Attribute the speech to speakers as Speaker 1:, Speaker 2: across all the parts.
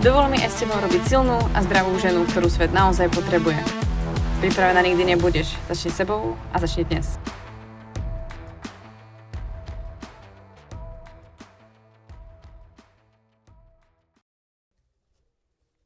Speaker 1: Dovol mi aj s tebou robiť silnú a zdravú ženu, ktorú svet naozaj potrebuje. Pripravená nikdy nebudeš. Začni sebou a začni dnes.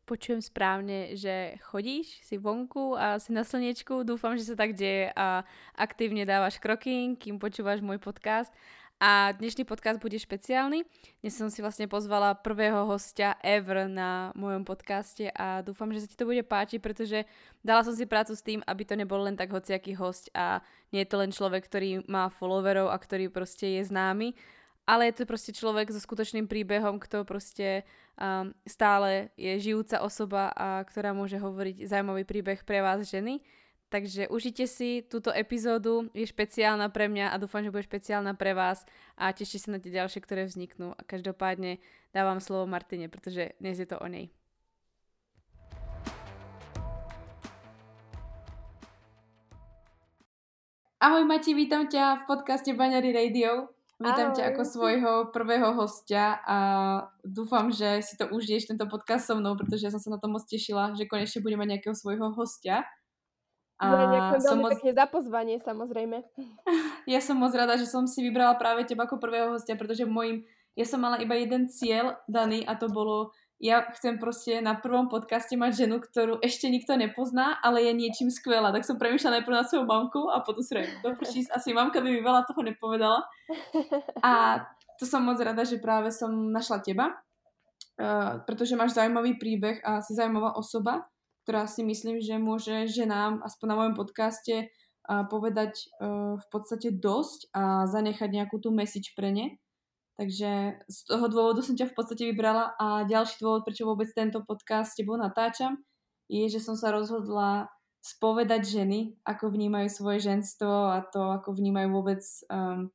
Speaker 1: Počujem správne, že chodíš, si vonku a si na slnečku. Dúfam, že sa tak deje a aktívne dávaš kroky, kým počúvaš môj podcast. A dnešný podcast bude špeciálny. Dnes som si vlastne pozvala prvého hostia ever na mojom podcaste a dúfam, že sa ti to bude páčiť, pretože dala som si prácu s tým, aby to nebol len tak hociaký host a nie je to len človek, ktorý má followerov a ktorý proste je známy, ale je to proste človek so skutočným príbehom, kto proste um, stále je žijúca osoba a ktorá môže hovoriť zaujímavý príbeh pre vás ženy. Takže užite si túto epizódu, je špeciálna pre mňa a dúfam, že bude špeciálna pre vás a tešite sa na tie ďalšie, ktoré vzniknú. A každopádne dávam slovo Martine, pretože dnes je to o nej. Ahoj Mati, vítam ťa v podcaste Baňary Radio. Vítam Ahoj. ťa ako svojho prvého hostia a dúfam, že si to užiješ tento podcast so mnou, pretože ja som sa na to moc tešila, že konečne budem mať nejakého svojho hostia.
Speaker 2: A ja ďakujem som moc... pekne za pozvanie, samozrejme.
Speaker 1: Ja som moc rada, že som si vybrala práve teba ako prvého hostia, pretože môjim, ja som mala iba jeden cieľ daný a to bolo, ja chcem proste na prvom podcaste mať ženu, ktorú ešte nikto nepozná, ale je niečím skvelá. Tak som premýšľala najprv na svoju mamku a potom si to asi mamka by mi veľa toho nepovedala. A to som moc rada, že práve som našla teba, uh, pretože máš zaujímavý príbeh a si zaujímavá osoba ktorá si myslím, že môže ženám, aspoň na mojom podcaste, povedať e, v podstate dosť a zanechať nejakú tú message pre ne. Takže z toho dôvodu som ťa v podstate vybrala a ďalší dôvod, prečo vôbec tento podcast s tebou natáčam, je, že som sa rozhodla spovedať ženy, ako vnímajú svoje ženstvo a to, ako vnímajú vôbec um,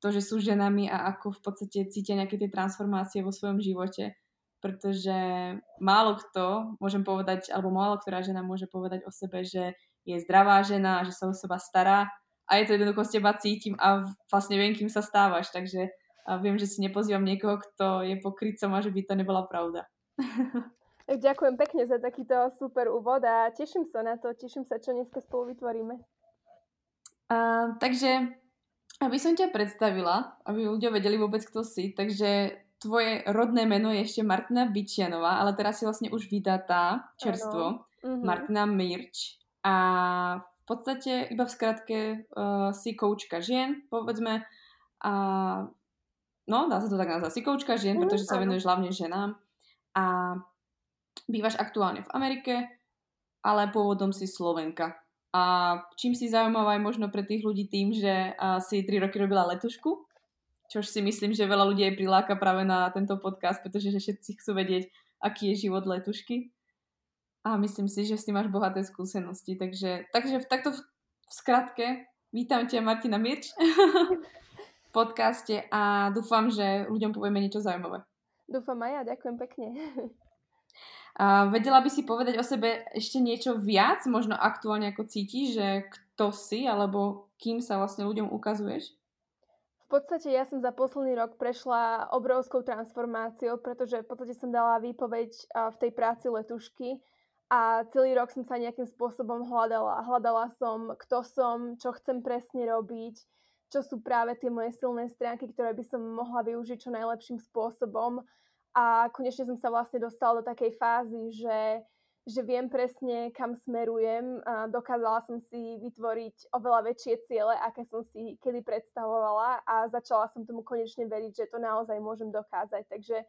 Speaker 1: to, že sú ženami a ako v podstate cítia nejaké tie transformácie vo svojom živote pretože málo kto, môžem povedať, alebo málo ktorá žena môže povedať o sebe, že je zdravá žena, že sa o seba stará a je to jednoducho z teba cítim a vlastne viem, kým sa stávaš, takže viem, že si nepozývam niekoho, kto je pokrytcom a že by to nebola pravda.
Speaker 2: Ďakujem pekne za takýto super úvod a teším sa na to, teším sa, čo dneska spolu vytvoríme.
Speaker 1: Uh, takže, aby som ťa predstavila, aby ľudia vedeli vôbec, kto si, takže tvoje rodné meno je ešte Martina Byčianová, ale teraz si vlastne už vydatá čerstvo. Mm-hmm. Martina Mirč. A v podstate iba v skratke uh, si koučka žien, povedzme. A no, dá sa to tak nazvať. Si koučka žien, mm, pretože sa venuješ hlavne ženám. A bývaš aktuálne v Amerike, ale pôvodom si Slovenka. A čím si zaujímavá aj možno pre tých ľudí tým, že uh, si 3 roky robila letušku, Čož si myslím, že veľa ľudí aj priláka práve na tento podcast, pretože že všetci chcú vedieť, aký je život letušky. A myslím si, že s tým máš bohaté skúsenosti. Takže, takže takto v, v skratke vítam ťa Martina Mirč v podcaste a dúfam, že ľuďom povieme niečo zaujímavé.
Speaker 2: Dúfam aj ja, ďakujem pekne.
Speaker 1: A vedela by si povedať o sebe ešte niečo viac, možno aktuálne ako cítiš, že kto si, alebo kým sa vlastne ľuďom ukazuješ?
Speaker 2: Podstate ja som za posledný rok prešla obrovskou transformáciou, pretože v podstate som dala výpoveď v tej práci letušky a celý rok som sa nejakým spôsobom hľadala. Hľadala som, kto som, čo chcem presne robiť, čo sú práve tie moje silné stránky, ktoré by som mohla využiť čo najlepším spôsobom. A konečne som sa vlastne dostala do takej fázy, že že viem presne, kam smerujem. A dokázala som si vytvoriť oveľa väčšie ciele, aké som si kedy predstavovala a začala som tomu konečne veriť, že to naozaj môžem dokázať. Takže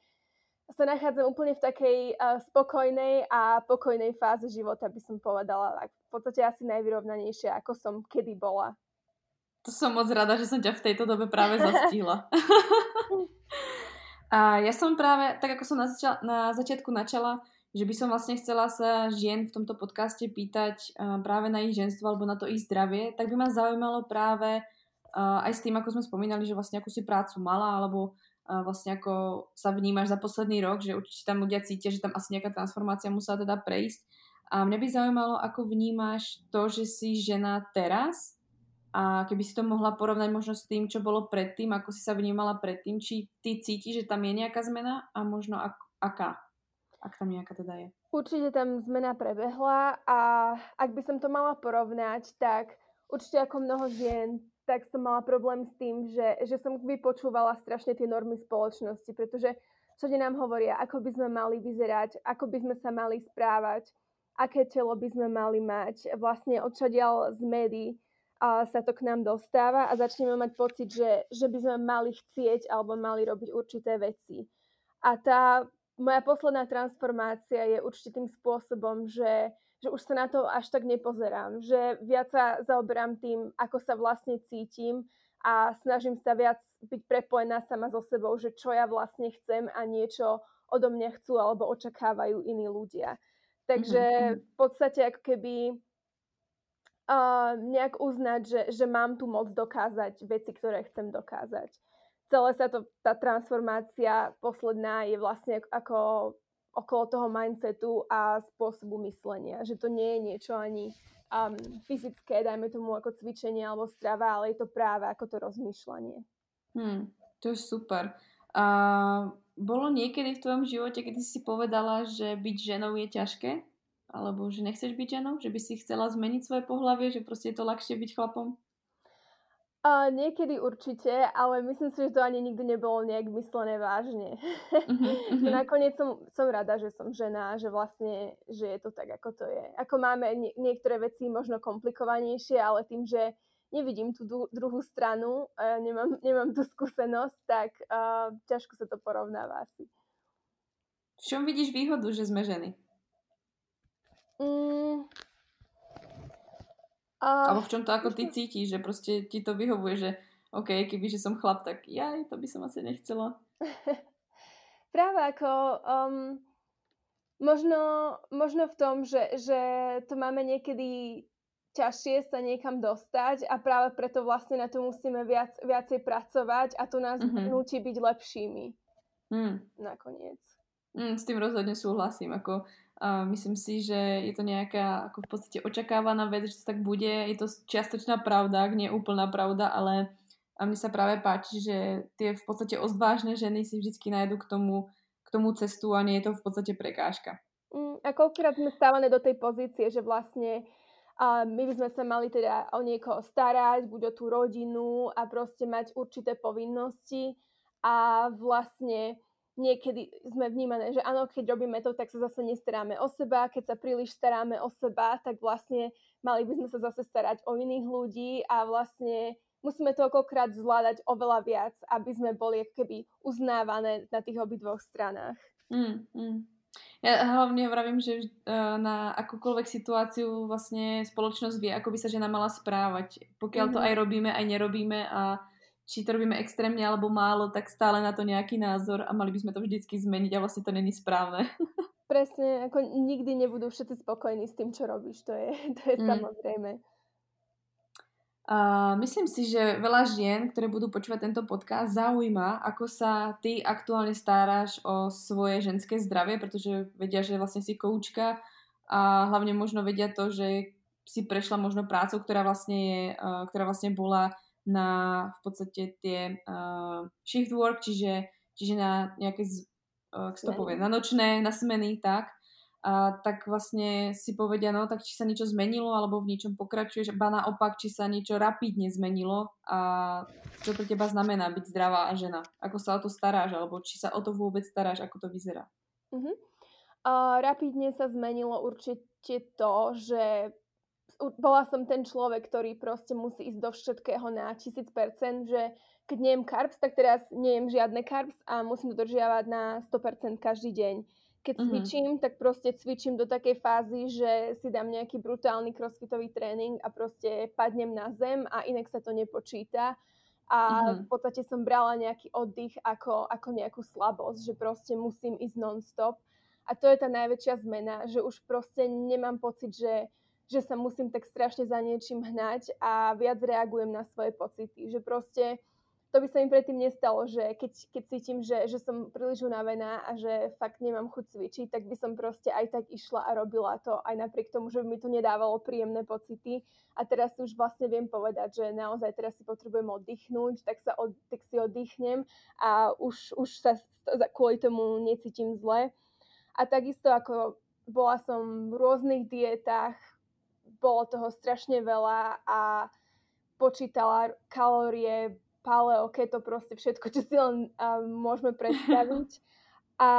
Speaker 2: sa nachádzam úplne v takej uh, spokojnej a pokojnej fáze života, by som povedala. Tak v podstate asi najvyrovnanejšia, ako som kedy bola.
Speaker 1: To som moc rada, že som ťa v tejto dobe práve zastihla. a ja som práve, tak ako som na, zača- na začiatku načala, že by som vlastne chcela sa žien v tomto podcaste pýtať uh, práve na ich ženstvo alebo na to ich zdravie, tak by ma zaujímalo práve uh, aj s tým, ako sme spomínali, že vlastne akú si prácu mala alebo uh, vlastne ako sa vnímaš za posledný rok, že určite tam ľudia cítia, že tam asi nejaká transformácia musela teda prejsť. A mňa by zaujímalo, ako vnímaš to, že si žena teraz a keby si to mohla porovnať možno s tým, čo bolo predtým, ako si sa vnímala predtým, či ty cítiš, že tam je nejaká zmena a možno ak, aká? Ak tam nejaká teda je.
Speaker 2: Určite tam zmena prebehla a ak by som to mala porovnať, tak určite ako mnoho žien, tak som mala problém s tým, že, že som vypočúvala strašne tie normy spoločnosti, pretože všade nám hovoria, ako by sme mali vyzerať, ako by sme sa mali správať, aké telo by sme mali mať. Vlastne odčadiaľ z médií a sa to k nám dostáva a začneme mať pocit, že, že by sme mali chcieť alebo mali robiť určité veci. A tá moja posledná transformácia je určite tým spôsobom, že, že už sa na to až tak nepozerám, že viac sa zaoberám tým, ako sa vlastne cítim a snažím sa viac byť prepojená sama so sebou, že čo ja vlastne chcem a niečo odo mňa chcú alebo očakávajú iní ľudia. Takže mm-hmm. v podstate ako keby uh, nejak uznať, že, že mám tu moc dokázať veci, ktoré chcem dokázať celé sa to, tá transformácia posledná je vlastne ako okolo toho mindsetu a spôsobu myslenia. Že to nie je niečo ani um, fyzické, dajme tomu ako cvičenie alebo strava, ale je to práve ako to rozmýšľanie.
Speaker 1: Hmm, to je super. A bolo niekedy v tvojom živote, kedy si povedala, že byť ženou je ťažké? Alebo že nechceš byť ženou? Že by si chcela zmeniť svoje pohlavie? Že proste je to ľahšie byť chlapom?
Speaker 2: Uh, niekedy určite, ale myslím si, že to ani nikdy nebolo nejak myslené vážne. Uh-huh. Nakoniec som, som rada, že som žena, že vlastne, že je to tak, ako to je. Ako máme nie, niektoré veci možno komplikovanejšie, ale tým, že nevidím tú du- druhú stranu, uh, nemám, nemám tú skúsenosť, tak uh, ťažko sa to porovnáva asi.
Speaker 1: V čom vidíš výhodu, že sme ženy? Mm, Uh, Alebo v čom to ako ty cítiš, že proste ti to vyhovuje, že OK, keby že som chlap, tak jaj, to by som asi nechcela.
Speaker 2: Práve ako um, možno, možno v tom, že, že to máme niekedy ťažšie sa niekam dostať a práve preto vlastne na to musíme viac, viacej pracovať a to nás mm-hmm. nutí byť lepšími. Mm. Nakoniec.
Speaker 1: Mm, s tým rozhodne súhlasím. Ako a myslím si, že je to nejaká ako v podstate očakávaná vec, že to tak bude. Je to čiastočná pravda, ak nie úplná pravda, ale a mne sa práve páči, že tie v podstate odvážne ženy si vždy nájdu k tomu, k tomu cestu a nie je to v podstate prekážka.
Speaker 2: Mm, a koľkokrát sme stávané do tej pozície, že vlastne a my by sme sa mali teda o niekoho starať, buď o tú rodinu a proste mať určité povinnosti a vlastne niekedy sme vnímané, že áno, keď robíme to, tak sa zase nestaráme o seba, keď sa príliš staráme o seba, tak vlastne mali by sme sa zase starať o iných ľudí a vlastne musíme to okolkrát zvládať oveľa viac, aby sme boli keby uznávané na tých obidvoch stranách. Mm,
Speaker 1: mm. Ja hlavne vravím, že uh, na akúkoľvek situáciu vlastne spoločnosť vie, ako by sa žena mala správať. Pokiaľ mm. to mhm. aj robíme, aj nerobíme a či to robíme extrémne alebo málo, tak stále na to nejaký názor a mali by sme to vždycky zmeniť a vlastne to není správne.
Speaker 2: Presne, ako nikdy nebudú všetci spokojní s tým, čo robíš, to je, to je mm. samozrejme.
Speaker 1: A myslím si, že veľa žien, ktoré budú počúvať tento podcast, zaujíma, ako sa ty aktuálne staráš o svoje ženské zdravie, pretože vedia, že vlastne si koučka a hlavne možno vedia to, že si prešla možno prácu, ktorá vlastne, je, ktorá vlastne bola na v podstate tie uh, shift work, čiže, čiže na nejaké, uh, to povie, na nočné, na smeny, tak. A tak vlastne si povedia, no tak či sa niečo zmenilo, alebo v niečom pokračuješ, ba naopak, či sa niečo rapidne zmenilo a čo pre teba znamená byť zdravá a žena. Ako sa o to staráš, alebo či sa o to vôbec staráš, ako to vyzerá.
Speaker 2: Uh-huh. Uh, rapidne sa zmenilo určite to, že bola som ten človek, ktorý proste musí ísť do všetkého na 1000%, že keď nejem carbs, tak teraz nejem žiadne carbs a musím to držiavať na 100% každý deň. Keď mm-hmm. cvičím, tak proste cvičím do takej fázy, že si dám nejaký brutálny crossfitový tréning a proste padnem na zem a inak sa to nepočíta. A mm-hmm. v podstate som brala nejaký oddych ako, ako nejakú slabosť, že proste musím ísť non-stop. A to je tá najväčšia zmena, že už proste nemám pocit, že, že sa musím tak strašne za niečím hnať a viac reagujem na svoje pocity. Že proste to by sa mi predtým nestalo, že keď, keď cítim, že, že som príliš unavená a že fakt nemám chuť cvičiť, tak by som proste aj tak išla a robila to, aj napriek tomu, že by mi to nedávalo príjemné pocity. A teraz už vlastne viem povedať, že naozaj teraz si potrebujem oddychnúť, tak, sa od, tak si oddychnem a už, už sa kvôli tomu necítim zle. A takisto ako bola som v rôznych dietách, bolo toho strašne veľa a počítala kalórie, paleo, keto, proste všetko, čo si len uh, môžeme predstaviť. A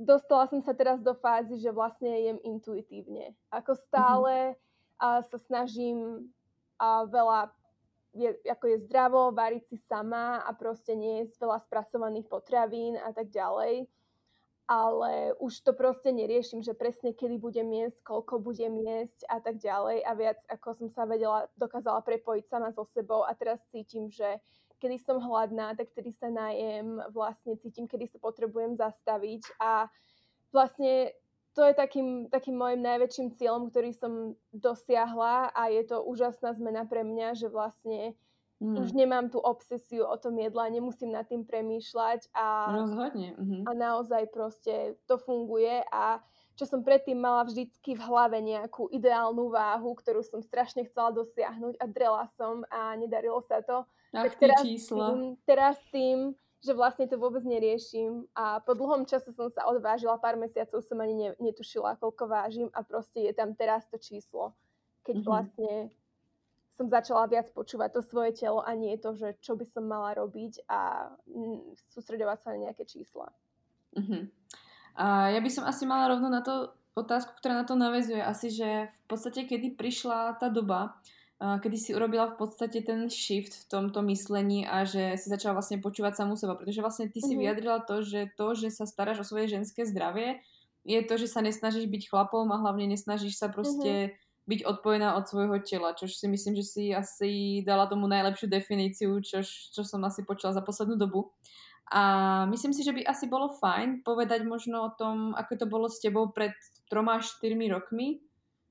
Speaker 2: dostala som sa teraz do fázy, že vlastne jem intuitívne. Ako stále uh, sa snažím uh, veľa je, ako je zdravo, variť si sama a proste nie je veľa spracovaných potravín a tak ďalej ale už to proste neriešim, že presne kedy budem jesť, koľko budem jesť a tak ďalej. A viac ako som sa vedela, dokázala prepojiť sama so sebou. A teraz cítim, že kedy som hladná, tak vtedy sa najem, vlastne cítim, kedy sa potrebujem zastaviť. A vlastne to je takým, takým môjim najväčším cieľom, ktorý som dosiahla. A je to úžasná zmena pre mňa, že vlastne Mm. Už nemám tú obsesiu o tom jedla, nemusím nad tým premýšľať a,
Speaker 1: Rozhodne. Mm-hmm.
Speaker 2: a naozaj proste to funguje a čo som predtým mala vždycky v hlave nejakú ideálnu váhu, ktorú som strašne chcela dosiahnuť a drela som a nedarilo sa to.
Speaker 1: Ach, tak teraz čísla.
Speaker 2: Tým, teraz tým, že vlastne to vôbec neriešim a po dlhom čase som sa odvážila, pár mesiacov som ani ne, netušila, koľko vážim a proste je tam teraz to číslo. Keď mm-hmm. vlastne som začala viac počúvať to svoje telo a nie to, že čo by som mala robiť a mm, sústredovať sa na nejaké čísla.
Speaker 1: Uh-huh. A ja by som asi mala rovno na to otázku, ktorá na to navezuje. Asi, že v podstate, kedy prišla tá doba, kedy si urobila v podstate ten shift v tomto myslení a že si začala vlastne počúvať samú seba, pretože vlastne ty si uh-huh. vyjadrila to, že to, že sa staráš o svoje ženské zdravie, je to, že sa nesnažíš byť chlapom a hlavne nesnažíš sa proste uh-huh byť odpojená od svojho tela, čo si myslím, že si asi dala tomu najlepšiu definíciu, čo, čo som asi počula za poslednú dobu. A myslím si, že by asi bolo fajn povedať možno o tom, ako to bolo s tebou pred troma 4 rokmi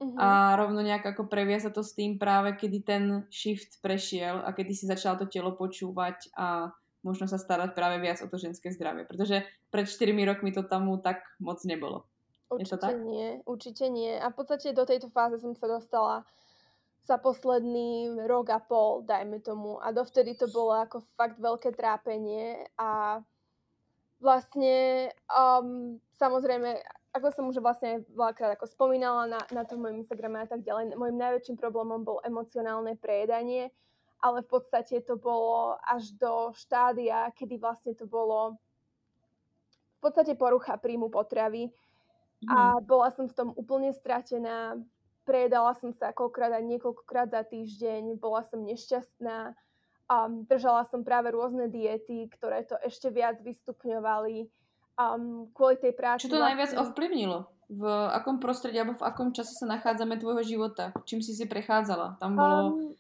Speaker 1: uh-huh. a rovno nejak ako previazať to s tým práve, kedy ten shift prešiel a kedy si začala to telo počúvať a možno sa starať práve viac o to ženské zdravie. Pretože pred 4 rokmi to tam tak moc nebolo.
Speaker 2: Určite
Speaker 1: je to tak?
Speaker 2: nie, určite nie. A v podstate do tejto fáze som sa dostala za posledný rok a pol, dajme tomu. A dovtedy to bolo ako fakt veľké trápenie a vlastne um, samozrejme, ako som už vlastne veľakrát ako spomínala na, na tom mojom Instagrame a tak ďalej, môjim najväčším problémom bol emocionálne prejedanie, ale v podstate to bolo až do štádia, kedy vlastne to bolo v podstate porucha príjmu potravy, a mhm. bola som v tom úplne stratená. Prejedala som sa koľkokrát aj niekoľkokrát za týždeň, bola som nešťastná a držala som práve rôzne diety, ktoré to ešte viac vystupňovali um, kvôli tej práci.
Speaker 1: Čo to najviac vlastne... ovplyvnilo? V akom prostredí alebo v akom čase sa nachádzame tvojho života? Čím si si prechádzala? Tam bolo... Um,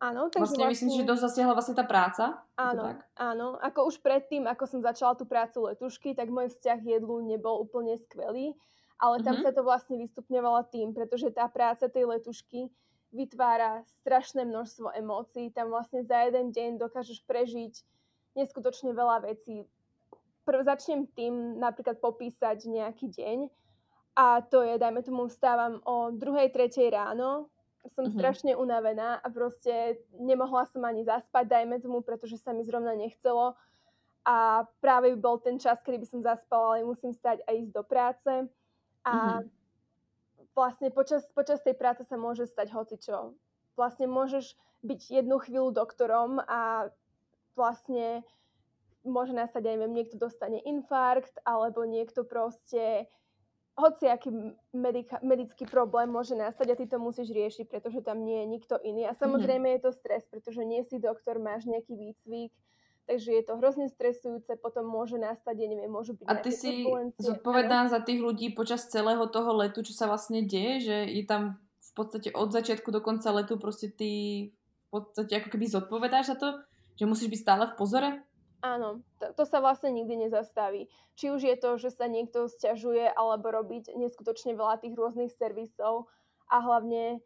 Speaker 2: Áno,
Speaker 1: takže vlastne, vlastne myslím, že dosť zasiahla vlastne tá práca.
Speaker 2: Áno, tak? áno. Ako už predtým, ako som začala tú prácu letušky, tak môj vzťah jedlu nebol úplne skvelý, ale tam mm-hmm. sa to vlastne vystupňovalo tým, pretože tá práca tej letušky vytvára strašné množstvo emócií. Tam vlastne za jeden deň dokážeš prežiť neskutočne veľa vecí. Prv začnem tým napríklad popísať nejaký deň a to je, dajme tomu, vstávam o 2. 3. ráno, som uh-huh. strašne unavená a proste nemohla som ani zaspať, dajme tomu, pretože sa mi zrovna nechcelo. A práve bol ten čas, kedy by som zaspala, ale musím stať a ísť do práce. A uh-huh. vlastne počas, počas tej práce sa môže stať hocičo. Vlastne môžeš byť jednu chvíľu doktorom a vlastne môže nastať, aj neviem, niekto dostane infarkt, alebo niekto proste hociaký medika, medický problém môže nastať a ty to musíš riešiť, pretože tam nie je nikto iný. A mhm. samozrejme mm-hmm. je to stres, pretože nie si doktor, máš nejaký výcvik, takže je to hrozne stresujúce, potom môže nastať, ja neviem, môžu byť
Speaker 1: A ty si zodpovedná za tých ľudí počas celého toho letu, čo sa vlastne deje, že je tam v podstate od začiatku do konca letu proste ty v podstate ako keby zodpovedáš za to, že musíš byť stále v pozore?
Speaker 2: Áno, to, to sa vlastne nikdy nezastaví. Či už je to, že sa niekto sťažuje alebo robiť neskutočne veľa tých rôznych servisov a hlavne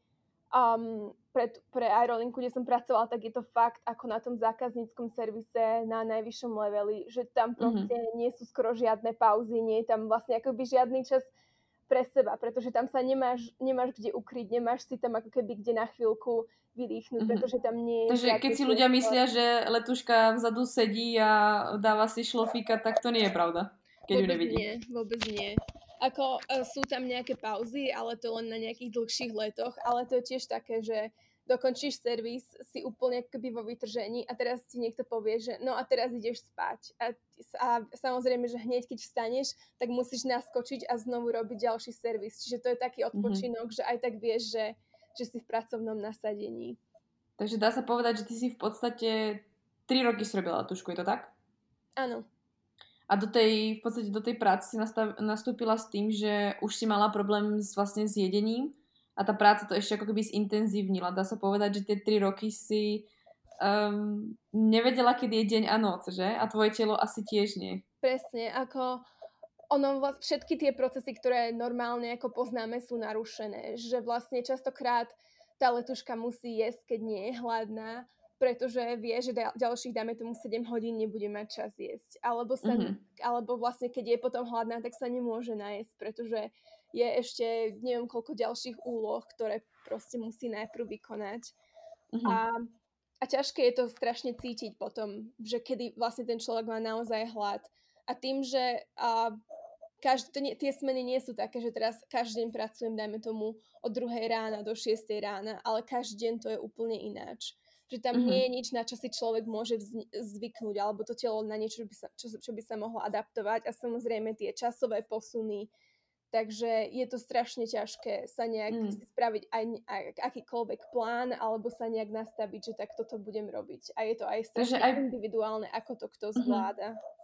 Speaker 2: um, pre, pre aerolinku, kde som pracovala, tak je to fakt ako na tom zákazníckom servise na najvyššom leveli, že tam mhm. proste mm-hmm. nie sú skoro žiadne pauzy, nie je tam vlastne akoby žiadny čas pre seba, pretože tam sa nemáš, nemáš kde ukryť, nemáš si tam ako keby kde na chvíľku vydýchnuť, mm-hmm. pretože tam nie je...
Speaker 1: Takže keď si ľudia myslia, že letuška vzadu sedí a dáva si šlofíka, tak to nie je pravda, keď
Speaker 2: vôbec
Speaker 1: ju nevidí.
Speaker 2: nie, vôbec nie. Ako uh, sú tam nejaké pauzy, ale to len na nejakých dlhších letoch, ale to je tiež také, že dokončíš servis, si úplne keby vo vytržení a teraz ti niekto povie, že no a teraz ideš spať. A, a samozrejme, že hneď keď vstaneš, tak musíš naskočiť a znovu robiť ďalší servis. Čiže to je taký mhm. odpočinok, mm-hmm. že aj tak vieš, že že si v pracovnom nasadení.
Speaker 1: Takže dá sa povedať, že ty si v podstate 3 roky si robila tušku, je to tak?
Speaker 2: Áno.
Speaker 1: A do tej, v podstate do tej práce si nastúpila s tým, že už si mala problém s, vlastne s jedením a tá práca to ešte ako keby zintenzívnila. Dá sa povedať, že tie 3 roky si um, nevedela, kedy je deň a noc, že? A tvoje telo asi tiež nie.
Speaker 2: Presne, ako ono, všetky tie procesy, ktoré normálne ako poznáme, sú narušené. Že vlastne častokrát tá letuška musí jesť, keď nie je hladná, pretože vie, že ďalších, dáme tomu 7 hodín, nebude mať čas jesť. Alebo, sa, mm-hmm. alebo vlastne, keď je potom hladná, tak sa nemôže najesť, pretože je ešte neviem koľko ďalších úloh, ktoré proste musí najprv vykonať. Mm-hmm. A, a ťažké je to strašne cítiť potom, že kedy vlastne ten človek má naozaj hlad. A tým, že a, každý, to nie, tie smeny nie sú také, že teraz každý deň pracujem, dajme tomu, od 2 rána do 6 rána, ale každý deň to je úplne ináč. Že tam mm-hmm. nie je nič, na čo si človek môže zvyknúť, alebo to telo na niečo, čo by sa, čo, čo by sa mohlo adaptovať. A samozrejme tie časové posuny, Takže je to strašne ťažké sa nejak mm. si spraviť aj, aj akýkoľvek plán alebo sa nejak nastaviť, že tak toto budem robiť. A je to aj strašne aj... individuálne, ako to kto mhm. zvláda. Mm-hmm.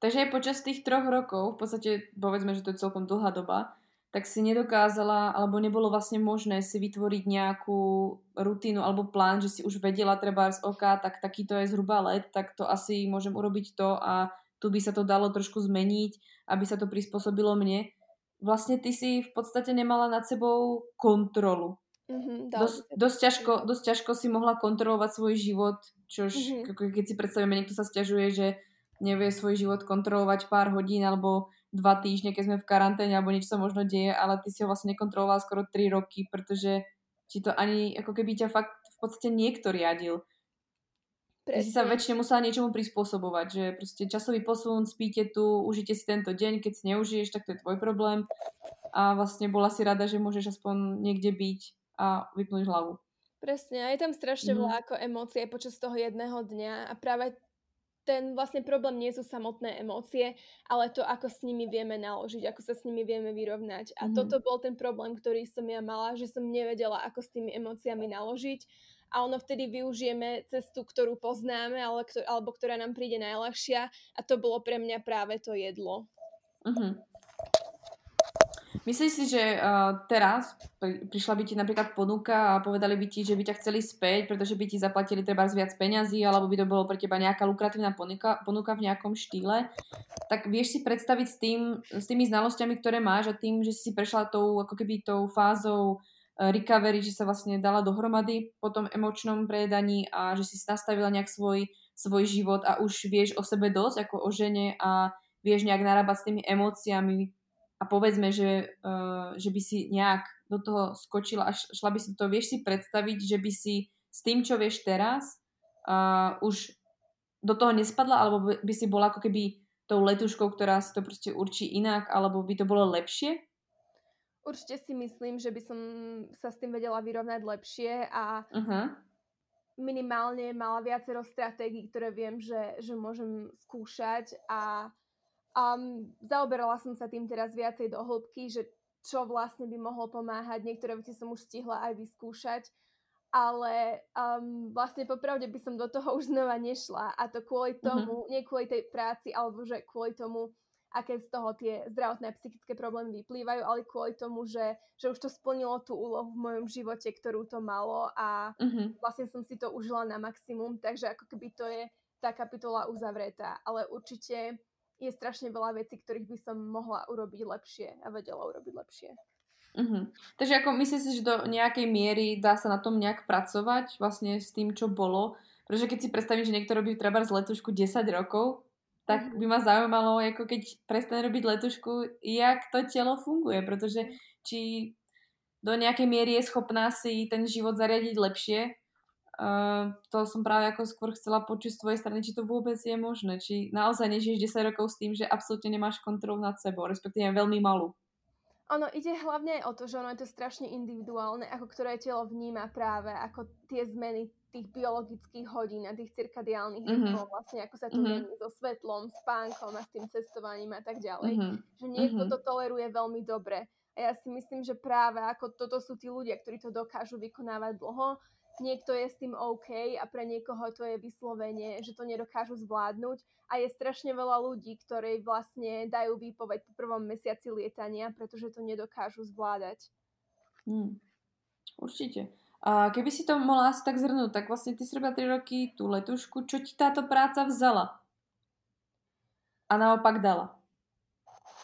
Speaker 1: Takže aj počas tých troch rokov, v podstate povedzme, že to je celkom dlhá doba, tak si nedokázala, alebo nebolo vlastne možné si vytvoriť nejakú rutínu alebo plán, že si už vedela treba z oka, tak takýto je zhruba let, tak to asi môžem urobiť to a tu by sa to dalo trošku zmeniť, aby sa to prispôsobilo mne. Vlastne ty si v podstate nemala nad sebou kontrolu. Mm-hmm, dosť, dosť, ťažko, dosť ťažko si mohla kontrolovať svoj život, čož mm-hmm. keď si predstavíme, niekto sa stiažuje, že nevie svoj život kontrolovať pár hodín alebo dva týždne, keď sme v karanténe alebo niečo sa možno deje, ale ty si ho vlastne nekontroloval skoro 3 roky, pretože ti to ani, ako keby ťa fakt v podstate niekto riadil. Presne. Si sa väčšine musela niečomu prispôsobovať, že proste časový posun, spíte tu, užite si tento deň, keď si neužiješ, tak to je tvoj problém a vlastne bola si rada, že môžeš aspoň niekde byť a vypnúť hlavu.
Speaker 2: Presne, a je tam strašne mm. veľa ako emócie počas toho jedného dňa a práve ten vlastne problém nie sú samotné emócie, ale to, ako s nimi vieme naložiť, ako sa s nimi vieme vyrovnať. A mm. toto bol ten problém, ktorý som ja mala, že som nevedela, ako s tými emóciami naložiť. A ono vtedy využijeme cestu, ktorú poznáme, ale, alebo ktorá nám príde najľahšia. A to bolo pre mňa práve to jedlo. Mm-hmm.
Speaker 1: Myslíš si, že uh, teraz prišla by ti napríklad ponuka a povedali by ti, že by ťa chceli späť, pretože by ti zaplatili treba viac peňazí, alebo by to bolo pre teba nejaká lukratívna ponuka, ponuka v nejakom štýle, tak vieš si predstaviť s, tým, s tými znalosťami, ktoré máš a tým, že si prešla tou, ako keby tou fázou recovery, že sa vlastne dala dohromady po tom emočnom prejedaní a že si nastavila nejak svoj, svoj život a už vieš o sebe dosť ako o žene a vieš nejak narábať s tými emóciami, a povedzme, že, uh, že by si nejak do toho skočila a šla by si to, vieš si predstaviť, že by si s tým, čo vieš teraz, už do toho nespadla, alebo by si bola ako keby tou letuškou, ktorá si to proste určí inak, alebo by to bolo lepšie?
Speaker 2: Určite si myslím, že by som sa s tým vedela vyrovnať lepšie a uh-huh. minimálne mala viacero stratégií, ktoré viem, že, že môžem skúšať a Um, zaoberala som sa tým teraz viacej do hĺbky, že čo vlastne by mohlo pomáhať. Niektoré veci som už stihla aj vyskúšať, ale um, vlastne popravde by som do toho už znova nešla a to kvôli mhm. tomu, mm-hmm. nie kvôli tej práci, alebo že kvôli tomu, aké z toho tie zdravotné a psychické problémy vyplývajú, ale kvôli tomu, že, že už to splnilo tú úlohu v mojom živote, ktorú to malo a mm-hmm. vlastne som si to užila na maximum, takže ako keby to je tá kapitola uzavretá, ale určite je strašne veľa vecí, ktorých by som mohla urobiť lepšie a vedela urobiť lepšie.
Speaker 1: Uh-huh. Takže ako myslíš si, že do nejakej miery dá sa na tom nejak pracovať vlastne s tým, čo bolo? Pretože keď si predstavím, že niekto robí treba z letušku 10 rokov, tak by ma zaujímalo, ako keď prestane robiť letušku, jak to telo funguje, pretože či do nejakej miery je schopná si ten život zariadiť lepšie. Uh, to som práve ako skôr chcela počuť z tvojej strany, či to vôbec je možné, či naozaj nežiješ 10 rokov s tým, že absolútne nemáš kontrolu nad sebou, respektíve veľmi malú.
Speaker 2: Ono ide hlavne aj o to, že ono je to strašne individuálne, ako ktoré telo vníma práve, ako tie zmeny tých biologických hodín a tých cirkadiálnych mm-hmm. rytmov, vlastne ako sa to mm-hmm. so svetlom, spánkom a s tým cestovaním a tak ďalej. Mm-hmm. Že niekto mm-hmm. to toleruje veľmi dobre a ja si myslím, že práve ako toto sú tí ľudia, ktorí to dokážu vykonávať dlho, niekto je s tým OK a pre niekoho to je vyslovenie, že to nedokážu zvládnuť a je strašne veľa ľudí, ktorí vlastne dajú výpoveď po prvom mesiaci lietania, pretože to nedokážu zvládať.
Speaker 1: Hmm. Určite. A keby si to mohla asi tak zhrnúť, tak vlastne ty si robila 3 roky tú letušku, čo ti táto práca vzala? A naopak dala?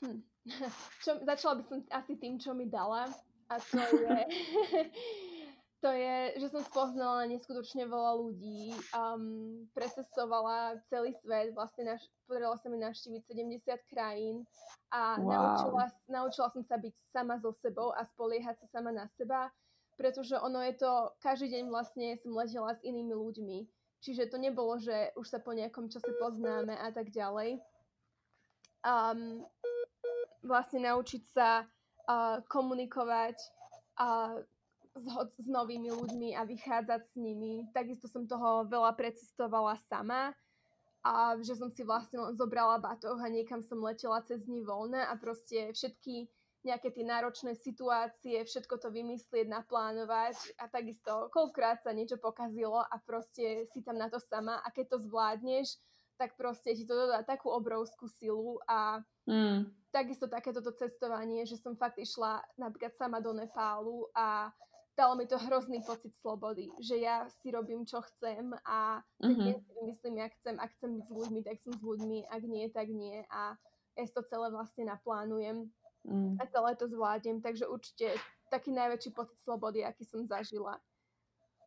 Speaker 2: Hm. čo, začala by som asi tým, čo mi dala. A to je, to je, že som spoznala neskutočne veľa ľudí, um, precestovala celý svet, vlastne naš, podarilo sa mi navštíviť 70 krajín a wow. naučila, naučila som sa byť sama so sebou a spoliehať sa sama na seba, pretože ono je to, každý deň vlastne som ležela s inými ľuďmi, čiže to nebolo, že už sa po nejakom čase poznáme a tak ďalej. Um, vlastne naučiť sa uh, komunikovať uh, s, s novými ľuďmi a vychádzať s nimi. Takisto som toho veľa precestovala sama a že som si vlastne zobrala batoh a niekam som letela cez dní voľné a proste všetky nejaké tie náročné situácie, všetko to vymyslieť, naplánovať a takisto koľkrát sa niečo pokazilo a proste si tam na to sama a keď to zvládneš, tak proste ti to dodá takú obrovskú silu a mm. takisto takéto cestovanie, že som fakt išla napríklad sama do Nepálu a dalo mi to hrozný pocit slobody, že ja si robím, čo chcem a mm-hmm. si myslím, ja chcem, ak chcem byť s ľuďmi, tak som s ľuďmi, ak nie, tak nie a ja si to celé vlastne naplánujem mm. a celé to zvládnem, takže určite taký najväčší pocit slobody, aký som zažila.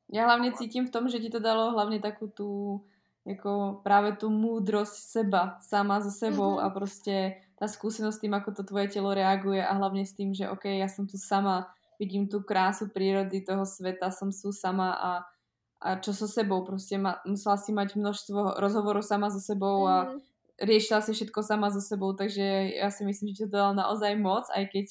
Speaker 1: Ja hlavne cítim v tom, že ti to dalo hlavne takú tú ako práve tú múdrosť seba, sama so sebou mm-hmm. a proste tá skúsenosť s tým, ako to tvoje telo reaguje a hlavne s tým, že OK, ja som tu sama, vidím tú krásu prírody toho sveta, som tu sama a, a čo so sebou, proste ma, musela si mať množstvo rozhovorov sama so sebou mm-hmm. a mhm. Riešila si všetko sama so sebou, takže ja si myslím, že to dalo naozaj moc, aj keď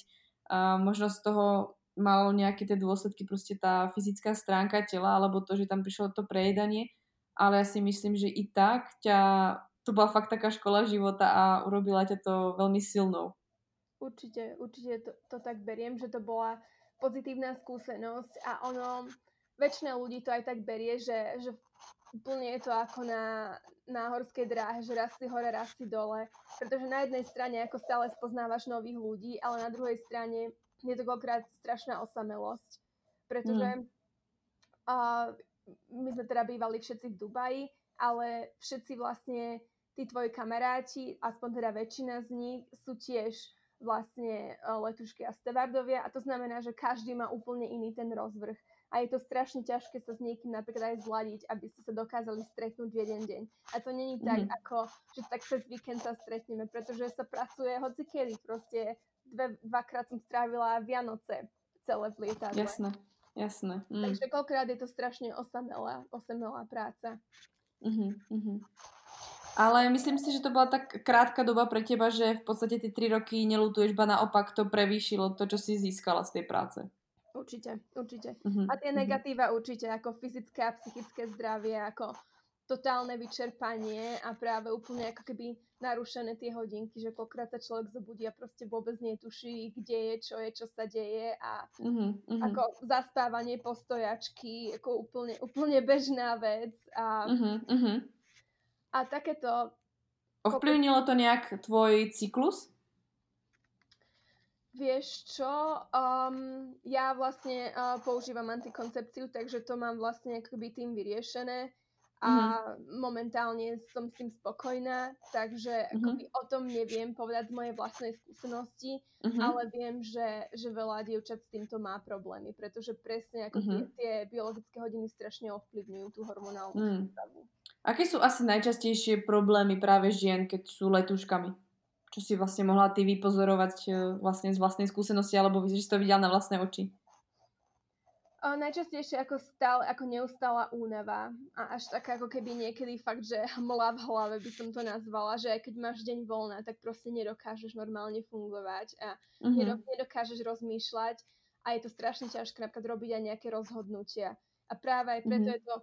Speaker 1: uh, možno z toho malo nejaké tie dôsledky, proste tá fyzická stránka tela, alebo to, že tam prišlo to prejedanie, ale ja si myslím, že i tak ťa, to bola fakt taká škola života a urobila ťa to veľmi silnou.
Speaker 2: Určite, určite to, to tak beriem, že to bola pozitívna skúsenosť a ono, väčšina ľudí to aj tak berie, že, že úplne je to ako na, na horskej dráhe, že raz si hore, raz si dole, pretože na jednej strane ako stále spoznávaš nových ľudí, ale na druhej strane je to koľkrát strašná osamelosť, pretože mm. uh, my sme teda bývali všetci v Dubaji, ale všetci vlastne tí tvoji kamaráti, aspoň teda väčšina z nich, sú tiež vlastne e, letušky a stevardovia a to znamená, že každý má úplne iný ten rozvrh. A je to strašne ťažké sa s niekým napríklad aj zladiť, aby ste sa dokázali stretnúť v jeden deň. A to není tak, mm. ako, že tak cez víkend sa stretneme, pretože sa pracuje hoci kedy. Proste dve, dvakrát som strávila Vianoce celé v lietadle.
Speaker 1: Jasné. Jasné.
Speaker 2: Mm. Takže koľkrát je to strašne osamelá, osamelá práca.
Speaker 1: Uh-huh. Ale myslím si, že to bola tak krátka doba pre teba, že v podstate tie 3 roky nelutuješ, ba naopak to prevýšilo to, čo si získala z tej práce.
Speaker 2: Určite, určite. Uh-huh, a tie negatíva uh-huh. určite, ako fyzické a psychické zdravie, ako totálne vyčerpanie a práve úplne ako keby narušené tie hodinky, že pokrát sa človek zobudí a proste vôbec netuší, kde je, čo je, čo sa deje a uh-huh, uh-huh. ako zaspávanie postojačky, ako úplne, úplne bežná vec a, uh-huh, uh-huh. a takéto...
Speaker 1: Ovplyvnilo to nejak tvoj cyklus?
Speaker 2: Vieš čo, um, ja vlastne uh, používam antikoncepciu, takže to mám vlastne akoby tým vyriešené a mm-hmm. momentálne som s tým spokojná, takže mm-hmm. akoby o tom neviem povedať z mojej vlastnej skúsenosti, mm-hmm. ale viem, že, že veľa dievčat s týmto má problémy, pretože presne ako mm-hmm. tie, tie biologické hodiny strašne ovplyvňujú tú hormonálnu mm. stavu.
Speaker 1: Aké sú asi najčastejšie problémy práve žien, keď sú letuškami? Čo si vlastne mohla ty vypozorovať e, vlastne z vlastnej skúsenosti, alebo že si to videla na vlastné oči?
Speaker 2: O, najčastejšie ako stále, ako neustála únava a až taká ako keby niekedy fakt, že hmla v hlave by som to nazvala, že aj keď máš deň voľná, tak proste nedokážeš normálne fungovať a mm-hmm. nedokážeš rozmýšľať a je to strašne ťažké napríklad robiť aj nejaké rozhodnutia. A práve aj preto mm-hmm. je to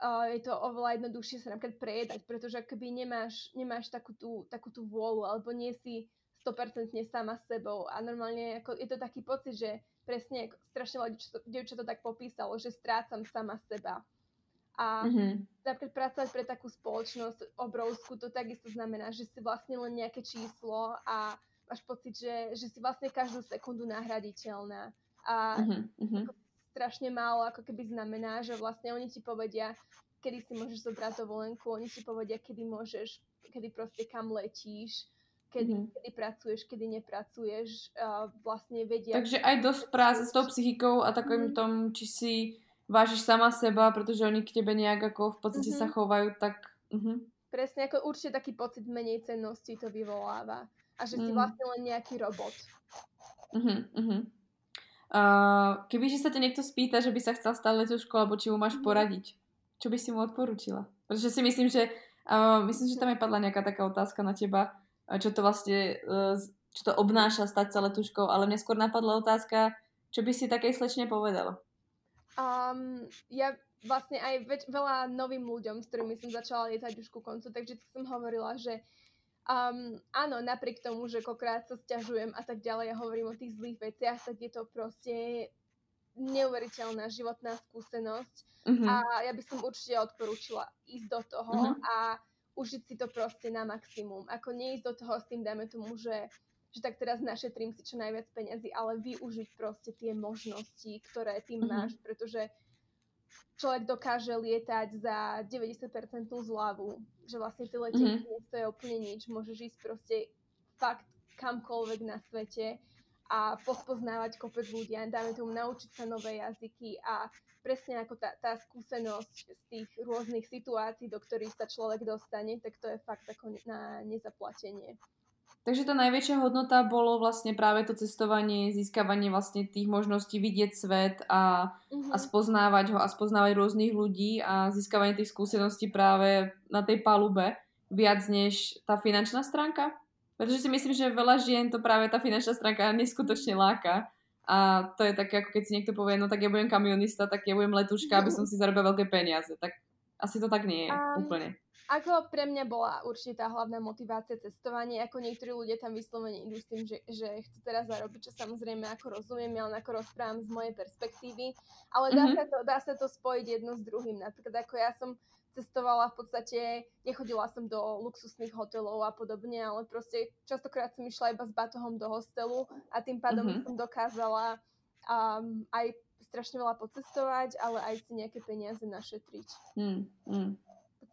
Speaker 2: uh, je to oveľa jednoduchšie sa napríklad prejedať, pretože akoby nemáš, nemáš takú tú, takú tú vôľu alebo nie si 100% sama s sebou a normálne ako, je to taký pocit, že presne strašne veľa dievčat to tak popísalo, že strácam sama seba. A mm-hmm. napríklad pracovať pre takú spoločnosť obrovskú, to takisto znamená, že si vlastne len nejaké číslo a máš pocit, že, že si vlastne každú sekundu nahraditeľná. A mm-hmm. ako strašne málo ako keby znamená, že vlastne oni ti povedia, kedy si môžeš zobrať dovolenku, oni ti povedia, kedy môžeš, kedy proste kam letíš, kedy, mm-hmm. kedy pracuješ, kedy nepracuješ, uh, vlastne vedia.
Speaker 1: Takže aj dosť práce s tou psychikou a takým mm-hmm. tom, či si vážiš sama seba, pretože oni k tebe nejak ako v podstate mm-hmm. sa chovajú, tak... Mm-hmm.
Speaker 2: Presne, ako určite taký pocit menej cennosti to vyvoláva. A že mm. si vlastne len nejaký robot.
Speaker 1: Mm-hmm, mm-hmm. Uh, keby sa ťa niekto spýta, že by sa chcel stať letuškou, alebo či mu máš mm-hmm. poradiť, čo by si mu odporúčila? Pretože si myslím, že uh, myslím, že tam je padla nejaká taká otázka na teba, čo to vlastne, e, čo to obnáša stať sa letuškou, ale mne skôr napadla otázka, čo by si takej slečne povedala?
Speaker 2: Um, ja vlastne aj več, veľa novým ľuďom, s ktorými som začala lietať už ku koncu, takže som hovorila, že um, áno, napriek tomu, že koľkrát sa stiažujem a tak ďalej, ja hovorím o tých zlých veciach, tak je to proste neuveriteľná životná skúsenosť mm-hmm. a ja by som určite odporúčila ísť do toho mm-hmm. a užiť si to proste na maximum. Ako neísť do toho s tým, dajme tomu, že, že tak teraz našetrím si čo najviac peniazy, ale využiť proste tie možnosti, ktoré tým mm-hmm. máš, pretože človek dokáže lietať za 90% zľavu, že vlastne tie letenky mm-hmm. nestojí úplne nič, môžeš ísť proste fakt kamkoľvek na svete a pospoznávať kopec ľudia, dáme tomu naučiť sa nové jazyky a presne ako tá, tá skúsenosť z tých rôznych situácií, do ktorých sa človek dostane, tak to je fakt ako na nezaplatenie.
Speaker 1: Takže tá najväčšia hodnota bolo vlastne práve to cestovanie, získavanie vlastne tých možností vidieť svet a, uh-huh. a spoznávať ho a spoznávať rôznych ľudí a získavanie tých skúseností práve na tej palube viac než tá finančná stránka? Pretože si myslím, že veľa žien to práve tá finančná stránka neskutočne láka. A to je také, ako keď si niekto povie, no tak ja budem kamionista, tak ja budem letuška, aby som si zarobila veľké peniaze. Tak asi to tak nie je um, úplne.
Speaker 2: Ako pre mňa bola určite tá hlavná motivácia cestovanie, ako niektorí ľudia tam vyslovene idú s tým, že, že chcú teraz zarobiť, čo samozrejme ako rozumiem, ale ako rozprávam z mojej perspektívy, ale dá, mm-hmm. sa to, dá sa to spojiť jedno s druhým. Napríklad ako ja som cestovala v podstate, nechodila som do luxusných hotelov a podobne, ale proste častokrát som išla iba s batohom do hostelu a tým pádom mm-hmm. som dokázala um, aj strašne veľa pocestovať, ale aj si nejaké peniaze našetriť. Mm, mm.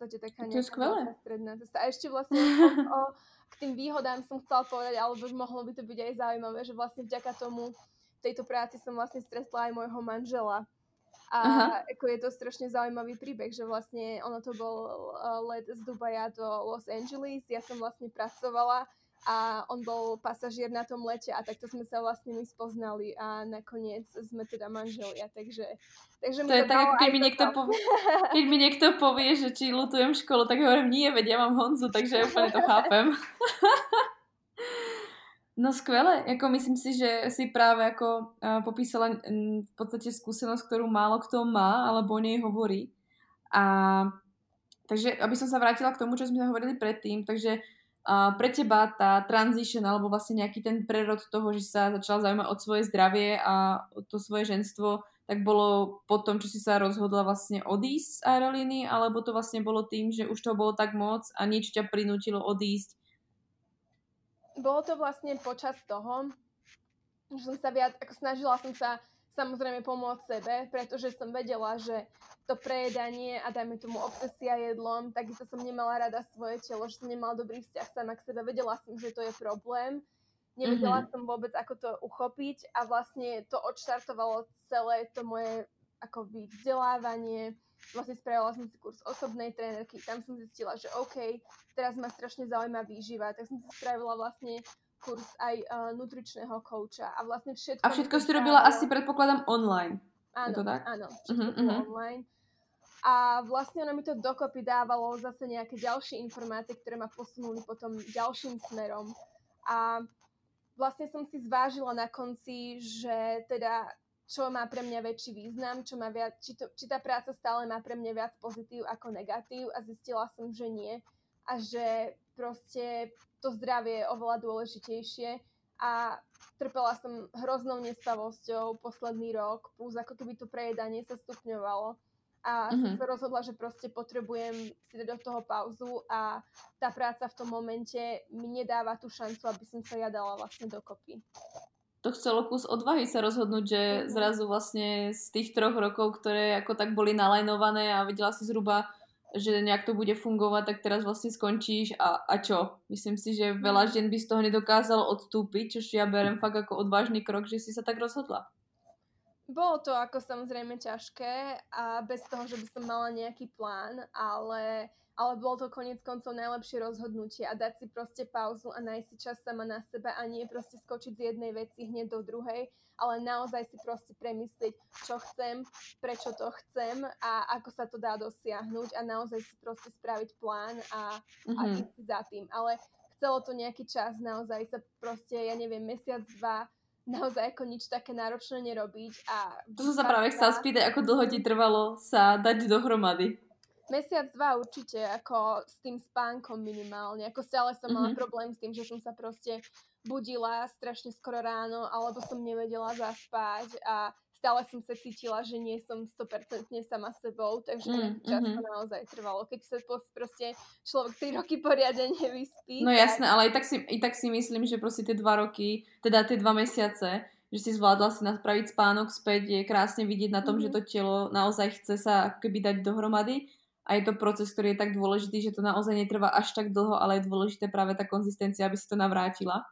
Speaker 2: Podstate taká
Speaker 1: to je skvelé.
Speaker 2: stredná cesta. A ešte vlastne o, k tým výhodám som chcela povedať, alebo mohlo by to byť aj zaujímavé, že vlastne vďaka tomu tejto práci som vlastne stretla aj môjho manžela, a Aha. ako je to strašne zaujímavý príbeh, že vlastne ono to bol uh, let z Dubaja do Los Angeles, ja som vlastne pracovala a on bol pasažier na tom lete a takto sme sa vlastne my spoznali a nakoniec sme teda manželia, takže... takže
Speaker 1: to je tak, ako keď mi, niekto povie, keď mi niekto povie, že či lutujem školu, tak hovorím, nie, veď ja mám Honzu, takže úplne to chápem. No skvelé, ako myslím si, že si práve ako popísala v podstate skúsenosť, ktorú málo kto má, alebo o nej hovorí. A takže, aby som sa vrátila k tomu, čo sme hovorili predtým, takže pre teba tá transition, alebo vlastne nejaký ten prerod toho, že sa začala zaujímať o svoje zdravie a to svoje ženstvo, tak bolo po tom, čo si sa rozhodla vlastne odísť z aerolíny, alebo to vlastne bolo tým, že už to bolo tak moc a niečo ťa prinútilo odísť?
Speaker 2: Bolo to vlastne počas toho, že som sa viac, ako snažila som sa samozrejme pomôcť sebe, pretože som vedela, že to prejedanie a dajme tomu obsesia jedlom, takisto som nemala rada svoje telo, že som nemala dobrý vzťah sama k sebe. Vedela som, že to je problém. Nevedela mm-hmm. som vôbec, ako to uchopiť a vlastne to odštartovalo celé to moje ako vzdelávanie. Vlastne spravila som si kurz osobnej trénerky, tam som zistila, že OK, teraz ma strašne zaujíma výživa, tak som si spravila vlastne kurz aj uh, nutričného kouča a vlastne všetko...
Speaker 1: A všetko si robila asi, predpokladám, online.
Speaker 2: Áno,
Speaker 1: to tak?
Speaker 2: áno, všetko uh-huh, uh-huh. online. A vlastne ono mi to dokopy dávalo zase nejaké ďalšie informácie, ktoré ma posunuli potom ďalším smerom. A vlastne som si zvážila na konci, že teda čo má pre mňa väčší význam, čo má viac, či, to, či tá práca stále má pre mňa viac pozitív ako negatív a zistila som, že nie. A že proste to zdravie je oveľa dôležitejšie a trpela som hroznou nespavosťou posledný rok, plus ako keby to prejedanie sa stupňovalo. A mm-hmm. som sa rozhodla, že proste potrebujem si dať do toho pauzu a tá práca v tom momente mi nedáva tú šancu, aby som sa ja dala vlastne dokopy.
Speaker 1: To chcelo kus odvahy sa rozhodnúť, že mm-hmm. zrazu vlastne z tých troch rokov, ktoré ako tak boli nalajnované a videla si zhruba, že nejak to bude fungovať, tak teraz vlastne skončíš a, a čo? Myslím si, že veľa mhm. žien by z toho nedokázalo odstúpiť, čo ja berem fakt ako odvážny krok, že si sa tak rozhodla.
Speaker 2: Bolo to ako samozrejme ťažké a bez toho, že by som mala nejaký plán, ale, ale bolo to konec koncov najlepšie rozhodnutie a dať si proste pauzu a nájsť si čas sama na seba a nie proste skočiť z jednej veci hneď do druhej, ale naozaj si proste premyslieť, čo chcem, prečo to chcem a ako sa to dá dosiahnuť a naozaj si proste spraviť plán a, mm-hmm. a mhm. ísť za tým. Ale chcelo to nejaký čas, naozaj sa proste, ja neviem, mesiac, dva naozaj ako nič také náročné nerobiť. A
Speaker 1: to som sa práve chcela spýtať, ako dlho ti trvalo sa dať dohromady.
Speaker 2: Mesiac, dva určite, ako s tým spánkom minimálne. Ako stále som mala mm-hmm. problém s tým, že som sa proste budila strašne skoro ráno, alebo som nevedela zaspať a stále som sa cítila, že nie som 100% sama sebou, takže mm, čas mm-hmm. to naozaj trvalo. Keď sa proste človek 3 roky poriadne nevyspí.
Speaker 1: No tak... jasné, ale i tak, si, i tak si myslím, že proste tie 2 roky, teda tie 2 mesiace, že si zvládla si napraviť spánok späť, je krásne vidieť na tom, mm-hmm. že to telo naozaj chce sa keby dať dohromady a je to proces, ktorý je tak dôležitý, že to naozaj netrvá až tak dlho, ale je dôležité práve tá konzistencia, aby si to navrátila.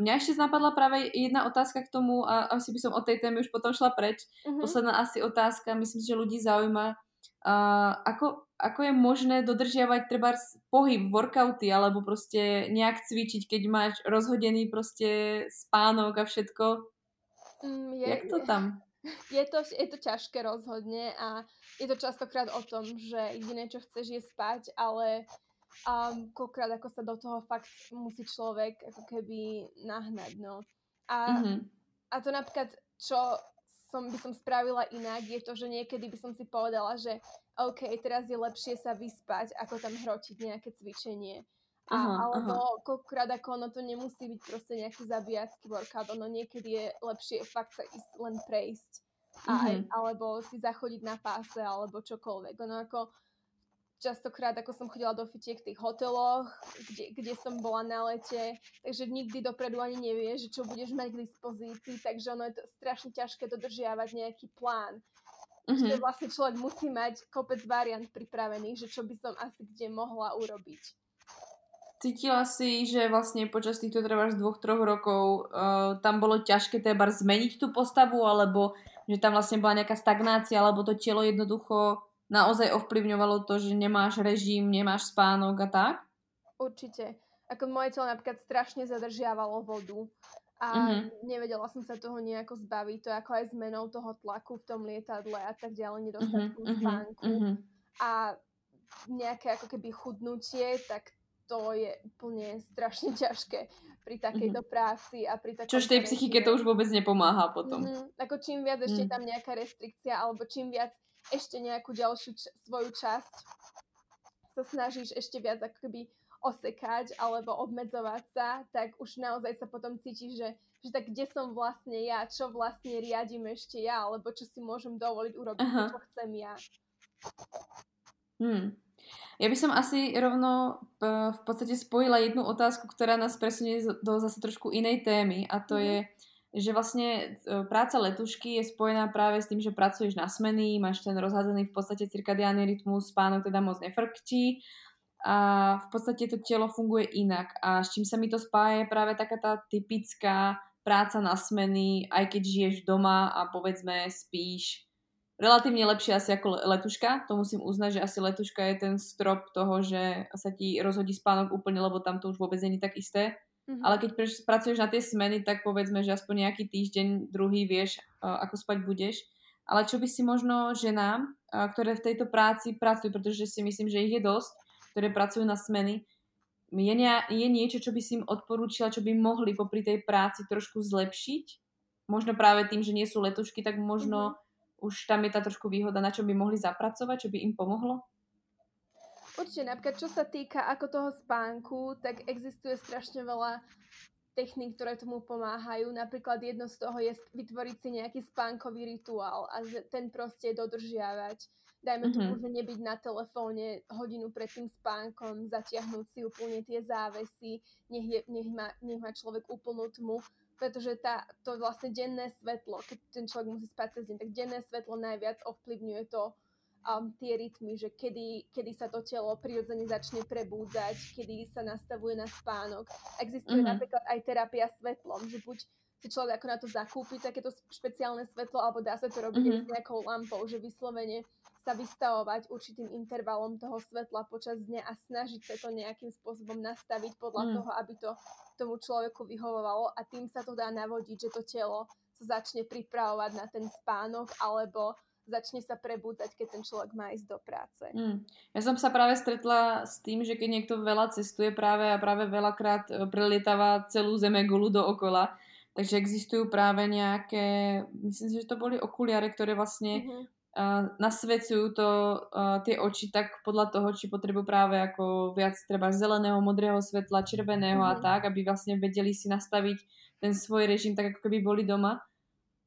Speaker 1: Mňa ešte napadla práve jedna otázka k tomu a asi by som od tej témy už potom šla preč. Uh-huh. Posledná asi otázka, myslím že ľudí zaujíma, uh, ako, ako je možné dodržiavať treba pohyb, workouty alebo proste nejak cvičiť, keď máš rozhodený proste spánok a všetko. Mm, je, Jak to tam?
Speaker 2: Je to, je to ťažké rozhodne a je to častokrát o tom, že jediné, čo chceš je spať, ale a koľkrát ako sa do toho fakt musí človek ako keby nahnať, no. A, mm-hmm. a to napríklad, čo som, by som spravila inak, je to, že niekedy by som si povedala, že OK, teraz je lepšie sa vyspať, ako tam hrotiť nejaké cvičenie. A, aha, alebo aha. koľkokrát ako ono to nemusí byť proste nejaký zabíjacký workout, ono niekedy je lepšie fakt sa ísť len prejsť. A, mm-hmm. alebo si zachodiť na páse, alebo čokoľvek. Ono ako častokrát, ako som chodila do fitiek v tých hoteloch, kde, kde som bola na lete, takže nikdy dopredu ani nevieš, že čo budeš mať k dispozícii, takže ono je to strašne ťažké dodržiavať nejaký plán. Mm-hmm. Že vlastne človek musí mať kopec variant pripravených, že čo by som asi kde mohla urobiť.
Speaker 1: Cítila si, že vlastne počas týchto treba dvoch, troch rokov uh, tam bolo ťažké treba zmeniť tú postavu, alebo že tam vlastne bola nejaká stagnácia, alebo to telo jednoducho naozaj ovplyvňovalo to, že nemáš režim, nemáš spánok a tak?
Speaker 2: Určite. Ako moje telo napríklad strašne zadržiavalo vodu a mm-hmm. nevedela som sa toho nejako zbaviť. To je ako aj zmenou toho tlaku v tom lietadle a tak ďalej, nedostatkom mm-hmm. spánku. Mm-hmm. A nejaké ako keby chudnutie, tak to je úplne strašne ťažké pri takejto mm-hmm. práci a pri takom...
Speaker 1: Čož tej psychike to už vôbec nepomáha potom.
Speaker 2: Mm-hmm. Ako čím viac ešte mm. tam nejaká restrikcia, alebo čím viac ešte nejakú ďalšiu č- svoju časť sa snažíš ešte viac akoby osekať alebo obmedzovať sa, tak už naozaj sa potom cítiš, že, že tak kde som vlastne ja, čo vlastne riadím ešte ja, alebo čo si môžem dovoliť urobiť, Aha. čo chcem ja.
Speaker 1: Hmm. Ja by som asi rovno v podstate spojila jednu otázku, ktorá nás presunie do zase trošku inej témy a to mm. je že vlastne e, práca letušky je spojená práve s tým, že pracuješ na smeny, máš ten rozhádzaný v podstate cirkadiálny rytmus, spánok teda moc nefrkčí a v podstate to telo funguje inak a s čím sa mi to spája je práve taká tá typická práca na smeny, aj keď žiješ doma a povedzme spíš relatívne lepšie asi ako letuška. To musím uznať, že asi letuška je ten strop toho, že sa ti rozhodí spánok úplne, lebo tam to už vôbec není tak isté. Mm-hmm. Ale keď pracuješ na tie smeny, tak povedzme, že aspoň nejaký týždeň, druhý vieš, ako spať budeš. Ale čo by si možno ženám, ktoré v tejto práci pracujú, pretože si myslím, že ich je dosť, ktoré pracujú na smeny, je, nie, je niečo, čo by si im odporúčila, čo by mohli popri tej práci trošku zlepšiť? Možno práve tým, že nie sú letušky, tak možno mm-hmm. Už tam je tá trošku výhoda, na čo by mohli zapracovať, čo by im pomohlo?
Speaker 2: Určite, napríklad čo sa týka ako toho spánku, tak existuje strašne veľa techník, ktoré tomu pomáhajú. Napríklad jedno z toho je vytvoriť si nejaký spánkový rituál a ten proste dodržiavať dajme mm-hmm. tomu, že nebyť na telefóne hodinu pred tým spánkom, zatiahnuť si úplne tie závesy, nech, je, nech, má, nech má človek úplnú tmu, pretože tá, to vlastne denné svetlo, keď ten človek musí spať cez deň, tak denné svetlo najviac ovplyvňuje to, um, tie rytmy, že kedy, kedy sa to telo prirodzene začne prebúdzať, kedy sa nastavuje na spánok. Existuje mm-hmm. napríklad aj terapia svetlom, že buď si človek ako na to zakúpi takéto špeciálne svetlo, alebo dá sa to robiť mm-hmm. s nejakou lampou, že vyslovene sa vystavovať určitým intervalom toho svetla počas dňa a snažiť sa to nejakým spôsobom nastaviť podľa mm. toho, aby to tomu človeku vyhovovalo a tým sa to dá navodiť, že to telo sa začne pripravovať na ten spánok alebo začne sa prebúdať, keď ten človek má ísť do práce. Mm.
Speaker 1: Ja som sa práve stretla s tým, že keď niekto veľa cestuje práve a práve veľakrát e, prelietáva celú zeme gulu dookola, takže existujú práve nejaké, myslím si, že to boli okuliare, ktoré vlastne mm-hmm uh, nasvedcujú to uh, tie oči tak podľa toho, či potrebujú práve ako viac treba zeleného, modrého svetla, červeného mm-hmm. a mhm. tak, aby vlastne vedeli si nastaviť ten svoj režim tak, ako keby boli doma.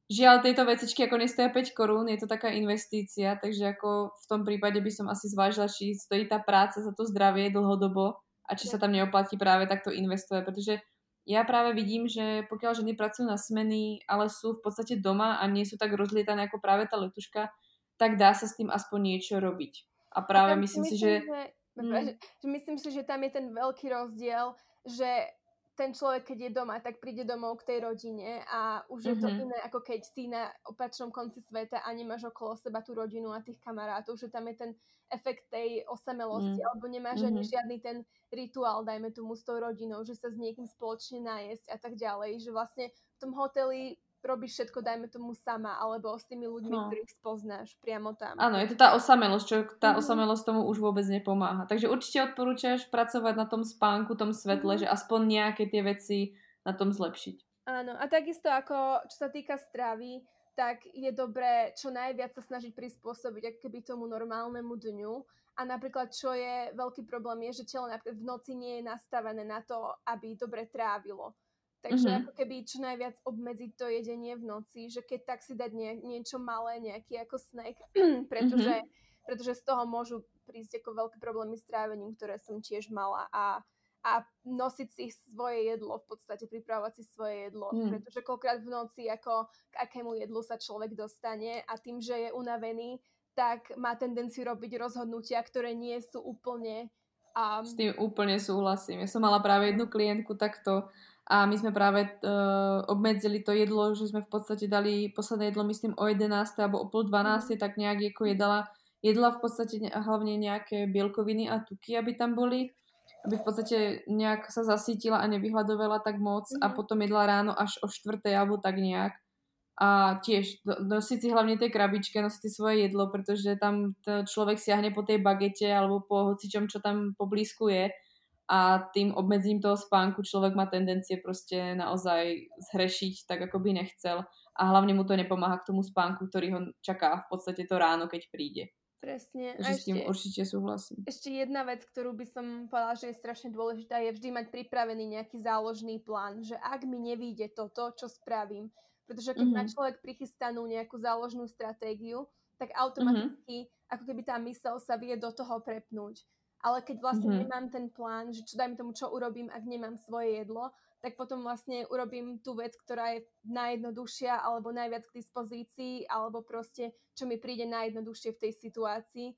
Speaker 1: Žiaľ, tieto vecičky ako nestoja 5 korún, je to taká investícia, takže ako v tom prípade by som asi zvážila, či stojí tá práca za to zdravie dlhodobo a či sa tam neoplatí práve takto investovať, pretože ja práve vidím, že pokiaľ ženy pracujú na smeny, ale sú v podstate doma a nie sú tak rozlietané ako práve tá letuška, tak dá sa s tým aspoň niečo robiť. A práve a myslím, myslím si, že... že...
Speaker 2: Mm. že myslím si, že tam je ten veľký rozdiel, že ten človek, keď je doma, tak príde domov k tej rodine a už je mm-hmm. to mhm. iné, ako keď si na opačnom konci sveta a nemáš okolo seba tú rodinu a tých kamarátov, že tam je ten efekt tej osamelosti, mm. alebo nemáš mm-hmm. ani mhm. žiadny ten rituál, dajme tomu s tou rodinou, že sa s niekým spoločne najesť a tak ďalej, že vlastne v tom hoteli robíš všetko, dajme tomu sama, alebo s tými ľuďmi, no. ktorých spoznáš priamo tam.
Speaker 1: Áno, je to tá osamelosť, čo tá mm-hmm. osamelosť tomu už vôbec nepomáha. Takže určite odporúčaš pracovať na tom spánku, tom svetle, mm-hmm. že aspoň nejaké tie veci na tom zlepšiť.
Speaker 2: Áno, a takisto ako čo sa týka stravy, tak je dobré čo najviac sa snažiť prispôsobiť keby tomu normálnemu dňu. A napríklad, čo je veľký problém, je, že telo napríklad v noci nie je nastavené na to, aby dobre trávilo. Takže mm-hmm. ako keby čo najviac obmedziť to jedenie v noci, že keď tak si dať nie, niečo malé, nejaký ako snack, pretože, mm-hmm. pretože z toho môžu prísť ako veľké problémy s trávením, ktoré som tiež mala a, a nosiť si svoje jedlo, v podstate pripravovať si svoje jedlo, mm. pretože koľkrát v noci ako k akému jedlu sa človek dostane a tým, že je unavený, tak má tendenciu robiť rozhodnutia, ktoré nie sú úplne...
Speaker 1: Um... S tým úplne súhlasím. Ja som mala práve jednu klientku takto, a my sme práve uh, obmedzili to jedlo, že sme v podstate dali posledné jedlo, myslím, o 11. alebo o pol 12. tak nejak ako jedala, jedla v podstate ne, hlavne nejaké bielkoviny a tuky, aby tam boli, aby v podstate nejak sa zasítila a nevyhľadovala tak moc mm-hmm. a mhm. potom jedla ráno až o 4. alebo tak nejak. A tiež nosiť si hlavne tej krabičke, nosiť si svoje jedlo, pretože tam človek siahne po tej bagete alebo po hocičom, čo tam poblízku je a tým obmedzím toho spánku človek má tendencie proste naozaj zhrešiť tak, ako by nechcel a hlavne mu to nepomáha k tomu spánku, ktorý ho čaká v podstate to ráno, keď príde.
Speaker 2: Presne.
Speaker 1: Takže a s tým určite súhlasím.
Speaker 2: Ešte jedna vec, ktorú by som povedala, že je strašne dôležitá, je vždy mať pripravený nejaký záložný plán, že ak mi nevíde toto, čo spravím, pretože keď mm-hmm. má človek prichystanú nejakú záložnú stratégiu, tak mhm. automaticky mm-hmm. ako keby tá mysel sa vie do toho prepnúť ale keď vlastne mm-hmm. nemám ten plán, že čo dajme tomu, čo urobím, ak nemám svoje jedlo, tak potom vlastne urobím tú vec, ktorá je najjednoduchšia alebo najviac k dispozícii, alebo proste, čo mi príde najjednoduchšie v tej situácii.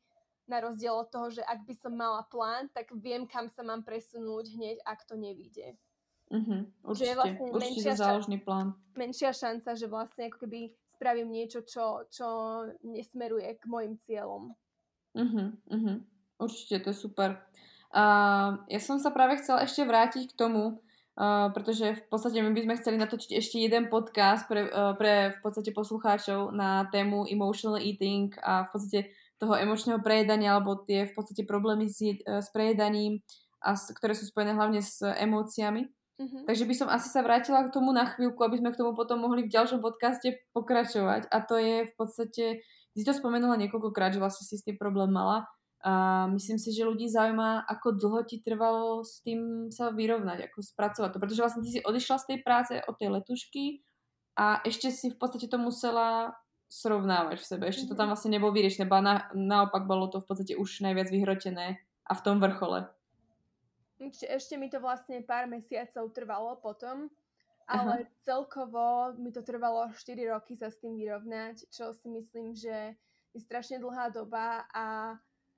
Speaker 2: Na rozdiel od toho, že ak by som mala plán, tak viem, kam sa mám presunúť hneď, ak to nevíde.
Speaker 1: Uh-huh, určite, je vlastne určite záložný plán.
Speaker 2: Menšia šanca, že vlastne ako keby spravím niečo, čo, čo nesmeruje k mojim cieľom.
Speaker 1: Uh-huh, uh-huh. Určite, to je super. Uh, ja som sa práve chcela ešte vrátiť k tomu, Uh, pretože v podstate my by sme chceli natočiť ešte jeden podcast pre, uh, pre v podstate poslucháčov na tému emotional eating a v podstate toho emočného prejedania alebo tie v podstate problémy s, uh, s prejedaním a s, ktoré sú spojené hlavne s emóciami. Uh-huh. Takže by som asi sa vrátila k tomu na chvíľku, aby sme k tomu potom mohli v ďalšom podcaste pokračovať. A to je v podstate, si to spomenula niekoľkokrát, že vlastne si s tým problém mala. A myslím si, že ľudí zaujíma, ako dlho ti trvalo s tým sa vyrovnať, ako spracovať to. Pretože vlastne ty si odišla z tej práce od tej letušky a ešte si v podstate to musela srovnávať v sebe. Ešte to tam mhm. vlastne nebolo vyriešené, na, naopak bolo to v podstate už najviac vyhrotené a v tom vrchole.
Speaker 2: Ešte, ešte mi to vlastne pár mesiacov trvalo potom, ale Aha. celkovo mi to trvalo 4 roky sa s tým vyrovnať, čo si myslím, že je strašne dlhá doba a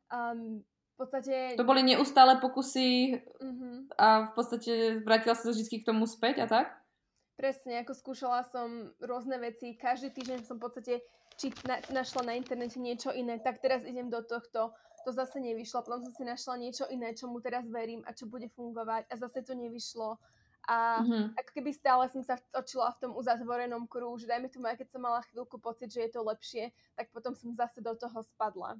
Speaker 2: Um, v podstate...
Speaker 1: To boli neustále pokusy uh-huh. a v podstate vrátila sa vždy k tomu späť a tak?
Speaker 2: Presne, ako skúšala som rôzne veci, každý týždeň som v podstate či na, našla na internete niečo iné, tak teraz idem do tohto, to zase nevyšlo, potom som si našla niečo iné, čomu teraz verím a čo bude fungovať a zase to nevyšlo. A uh-huh. ako keby stále som sa točila v tom uzatvorenom kruhu, že dajme tomu, aj keď som mala chvíľku pocit, že je to lepšie, tak potom som zase do toho spadla.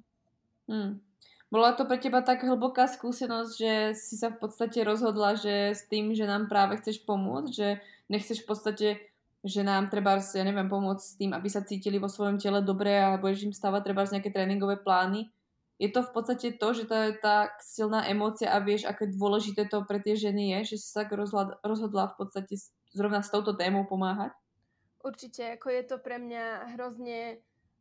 Speaker 1: Hmm. Bola to pre teba tak hlboká skúsenosť, že si sa v podstate rozhodla, že s tým, že nám práve chceš pomôcť, že nechceš v podstate, že nám treba, ja neviem, pomôcť s tým, aby sa cítili vo svojom tele dobre a budeš im stávať treba nejaké tréningové plány. Je to v podstate to, že to je tak silná emócia a vieš, aké dôležité to pre tie ženy je, že si sa tak rozhodla v podstate zrovna s touto témou pomáhať?
Speaker 2: Určite, ako je to pre mňa hrozne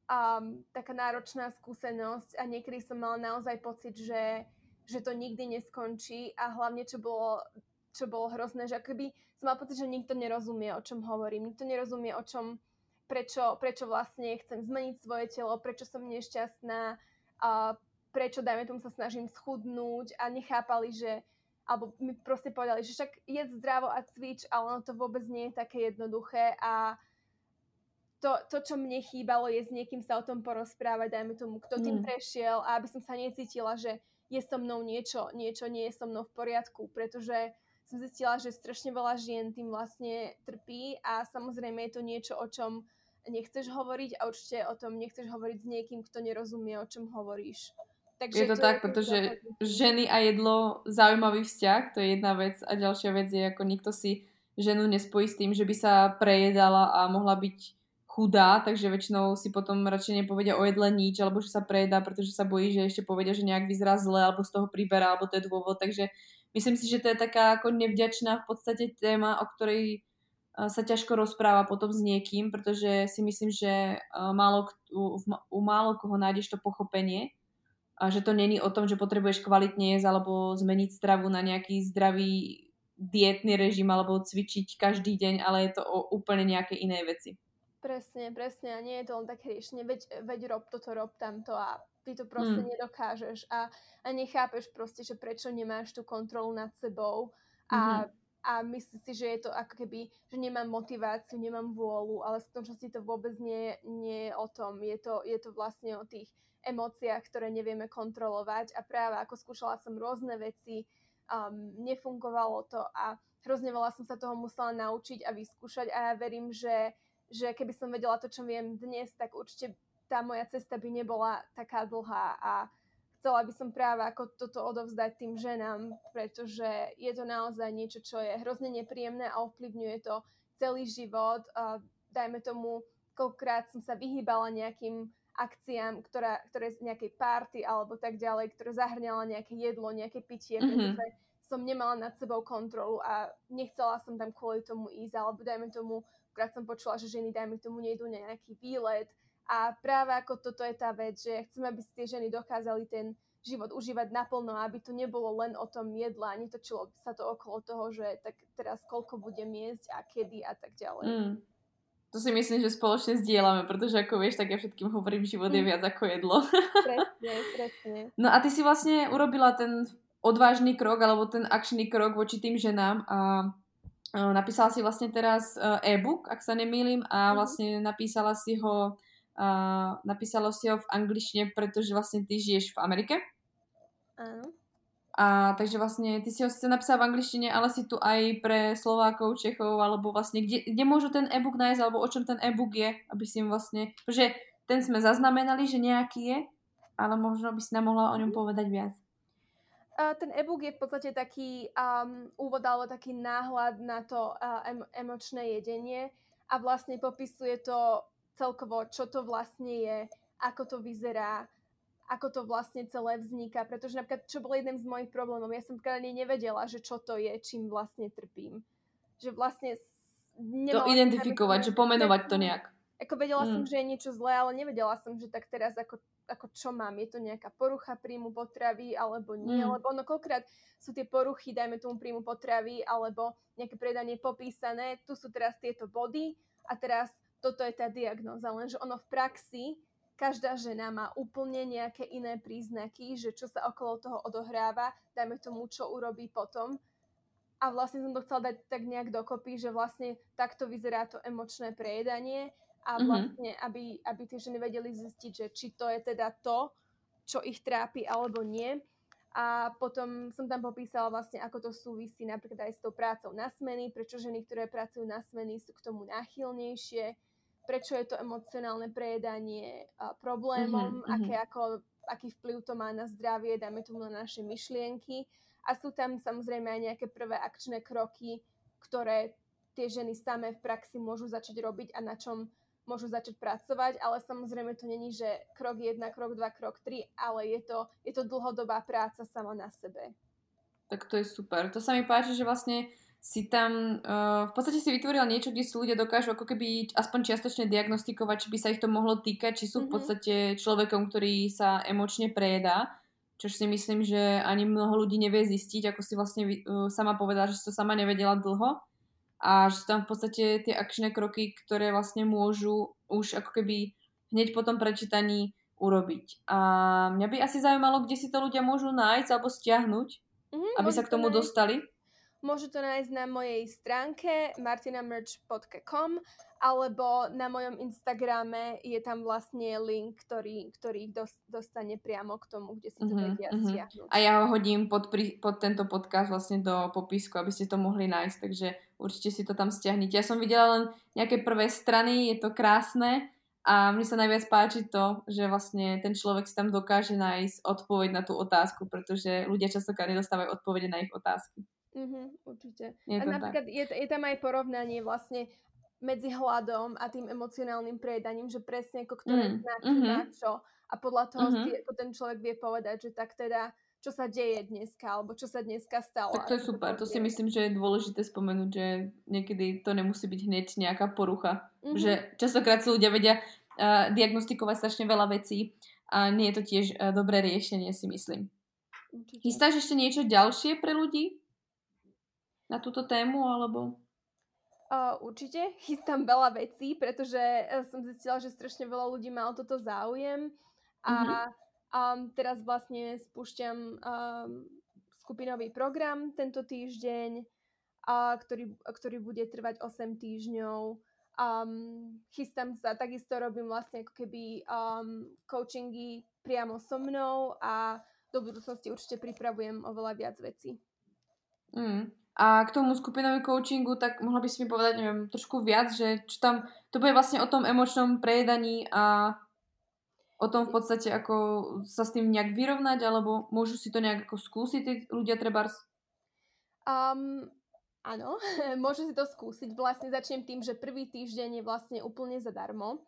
Speaker 2: um, taká náročná skúsenosť a niekedy som mala naozaj pocit, že, že to nikdy neskončí a hlavne čo bolo, čo bolo hrozné, že akoby som mala pocit, že nikto nerozumie, o čom hovorím, nikto nerozumie, o čom, prečo, prečo vlastne chcem zmeniť svoje telo, prečo som nešťastná, a prečo, dajme tomu, sa snažím schudnúť a nechápali, že alebo mi proste povedali, že však jedz zdravo a cvič, ale ono to vôbec nie je také jednoduché a to, to, čo mne chýbalo, je s niekým sa o tom porozprávať, dajme tomu, kto tým mm. prešiel a aby som sa necítila, že je so mnou niečo, niečo nie je so mnou v poriadku, pretože som zistila, že strašne veľa žien tým vlastne trpí a samozrejme je to niečo, o čom nechceš hovoriť a určite o tom nechceš hovoriť s niekým, kto nerozumie, o čom hovoríš.
Speaker 1: Takže je to, to tak, je pretože ženy a jedlo zaujímavý vzťah, to je jedna vec a ďalšia vec je, ako nikto si ženu nespojí s tým, že by sa prejedala a mohla byť chudá, takže väčšinou si potom radšej nepovedia o jedle nič, alebo že sa prejedá, pretože sa bojí, že ešte povedia, že nejak vyzerá zle, alebo z toho priberá, alebo to je dôvod. Takže myslím si, že to je taká ako nevďačná v podstate téma, o ktorej sa ťažko rozpráva potom s niekým, pretože si myslím, že málo, u, u málo koho nájdeš to pochopenie, a že to není o tom, že potrebuješ kvalitne jesť alebo zmeniť stravu na nejaký zdravý dietný režim alebo cvičiť každý deň, ale je to o úplne nejakej inej veci.
Speaker 2: Presne, presne. A nie je to len také riešenie, veď, veď rob toto, rob tamto a ty to proste mm. nedokážeš a, a nechápeš proste, že prečo nemáš tú kontrolu nad sebou a, mm-hmm. a myslíš si, že je to ako keby, že nemám motiváciu, nemám vôľu, ale v skutočnosti to vôbec nie, nie je o tom. Je to, je to vlastne o tých emóciách, ktoré nevieme kontrolovať a práve ako skúšala som rôzne veci, um, nefungovalo to a hrozne veľa som sa toho musela naučiť a vyskúšať a ja verím, že že keby som vedela to, čo viem dnes, tak určite tá moja cesta by nebola taká dlhá a chcela by som práve ako toto odovzdať tým ženám, pretože je to naozaj niečo, čo je hrozne nepríjemné a ovplyvňuje to celý život. A dajme tomu, koľkokrát som sa vyhýbala nejakým akciám, ktorá, ktoré z nejakej party alebo tak ďalej, ktoré zahrňala nejaké jedlo, nejaké pitie, mm-hmm. pretože som nemala nad sebou kontrolu a nechcela som tam kvôli tomu ísť, alebo dajme tomu, Krát som počula, že ženy, dajme tomu, nejdú na nejaký výlet. A práve ako toto je tá vec, že chcem, aby si tie ženy dokázali ten život užívať naplno, aby to nebolo len o tom jedle a netočilo sa to okolo toho, že tak teraz koľko budem jesť a kedy a tak ďalej. Mm.
Speaker 1: To si myslím, že spoločne zdieľame, pretože ako vieš, tak ja všetkým hovorím, život je mm. viac ako jedlo.
Speaker 2: Presne, presne.
Speaker 1: No a ty si vlastne urobila ten odvážny krok, alebo ten akčný krok voči tým ženám a napísala si vlastne teraz e-book, ak sa nemýlim, a mhm. vlastne napísala si ho uh, napísala si ho v angličtine, pretože vlastne ty žiješ v Amerike.
Speaker 2: Áno.
Speaker 1: A takže vlastne ty si ho sice napísala v angličtine, ale si tu aj pre Slovákov, Čechov, alebo vlastne kde, kde môžu ten e-book nájsť, alebo o čom ten e-book je, aby si im vlastne, že ten sme zaznamenali, že nejaký je, ale možno by si nám mohla o ňom mhm. povedať viac.
Speaker 2: Ten e-book je v podstate taký um, úvod alebo taký náhľad na to uh, em- emočné jedenie a vlastne popisuje to celkovo, čo to vlastne je, ako to vyzerá, ako to vlastne celé vzniká, pretože napríklad, čo bol jeden z mojich problémov, ja som ani nevedela, že čo to je, čím vlastne trpím. Že vlastne...
Speaker 1: To identifikovať, že pomenovať to nejak.
Speaker 2: Ako vedela mm. som, že je niečo zlé, ale nevedela som, že tak teraz ako, ako čo mám, je to nejaká porucha príjmu potravy alebo nie, mm. lebo ono koľkrát sú tie poruchy, dajme tomu príjmu potravy alebo nejaké predanie popísané, tu sú teraz tieto body a teraz toto je tá diagnóza, lenže ono v praxi každá žena má úplne nejaké iné príznaky, že čo sa okolo toho odohráva, dajme tomu, čo urobí potom. A vlastne som to chcela dať tak nejak dokopy, že vlastne takto vyzerá to emočné prejedanie a mhm. vlastne, mm-hmm. aby, aby tie ženy vedeli zistiť, že či to je teda to, čo ich trápi alebo nie. A potom som tam popísala vlastne, ako to súvisí napríklad aj s tou prácou na smeny, prečo ženy, ktoré pracujú na smeny, sú k tomu náchylnejšie, prečo je to emocionálne prejedanie problémom, mm-hmm, aké ako, aký vplyv to má na zdravie, dáme tomu na naše myšlienky. A sú tam samozrejme aj nejaké prvé akčné kroky, ktoré tie ženy samé v praxi môžu začať robiť a na čom môžu začať pracovať, ale samozrejme to není, že krok 1, krok 2, krok 3, ale je to, je to dlhodobá práca sama na sebe.
Speaker 1: Tak to je super. To sa mi páči, že vlastne si tam, uh, v podstate si vytvorila niečo, kde si ľudia dokážu ako keby aspoň čiastočne diagnostikovať, či by sa ich to mohlo týkať, či sú mm-hmm. v mhm. podstate človekom, ktorý sa emočne prejedá, čo si myslím, že ani mnoho ľudí nevie zistiť, ako si vlastne uh, sama povedala, že si to sama nevedela dlho a že sú tam v podstate tie akčné kroky, ktoré vlastne môžu už ako keby hneď po tom prečítaní urobiť. A mňa by asi zaujímalo, kde si to ľudia môžu nájsť alebo stiahnuť, mm-hmm, aby sa k tomu nájsť. dostali.
Speaker 2: Môžu to nájsť na mojej stránke martinamerch.com alebo na mojom Instagrame je tam vlastne link, ktorý, ktorý ich dostane priamo k tomu, kde si to uh-huh, vedia uh-huh. stiahnuť.
Speaker 1: A ja ho hodím pod, pod tento podcast vlastne do popisku, aby ste to mohli nájsť, takže určite si to tam stiahnite. Ja som videla len nejaké prvé strany, je to krásne a mne sa najviac páči to, že vlastne ten človek si tam dokáže nájsť odpoveď na tú otázku, pretože ľudia častokrát nedostávajú odpovede na ich otázky.
Speaker 2: Mm-hmm, určite. Je a napríklad je, je tam aj porovnanie vlastne medzi hladom a tým emocionálnym prejedaním, že presne ako ktoré mm, znaky mm-hmm. na čo a podľa toho mm-hmm. si, ako ten človek vie povedať, že tak teda čo sa deje dneska, alebo čo sa dneska stalo.
Speaker 1: Tak to je super, to, si myslím, že je dôležité spomenúť, že niekedy to nemusí byť hneď nejaká porucha. Mm-hmm. Že častokrát si ľudia vedia uh, diagnostikovať strašne veľa vecí a nie je to tiež uh, dobré riešenie, si myslím. Chystáš ešte niečo ďalšie pre ľudí? Na túto tému, alebo?
Speaker 2: Uh, určite, chystám veľa vecí, pretože uh, som zistila, že strašne veľa ľudí má o toto záujem a mm-hmm. um, teraz vlastne spúšťam um, skupinový program tento týždeň, uh, ktorý, ktorý bude trvať 8 týždňov. Um, chystám sa, takisto robím vlastne ako keby um, coachingy priamo so mnou a do budúcnosti určite pripravujem oveľa viac vecí.
Speaker 1: Mm. A k tomu skupinovému coachingu, tak mohla by si mi povedať, neviem, trošku viac, že čo tam, to bude vlastne o tom emočnom prejedaní a o tom v podstate, ako sa s tým nejak vyrovnať, alebo môžu si to nejak ako skúsiť tí ľudia trebárs?
Speaker 2: Um, áno, môžu si to skúsiť. Vlastne začnem tým, že prvý týždeň je vlastne úplne zadarmo.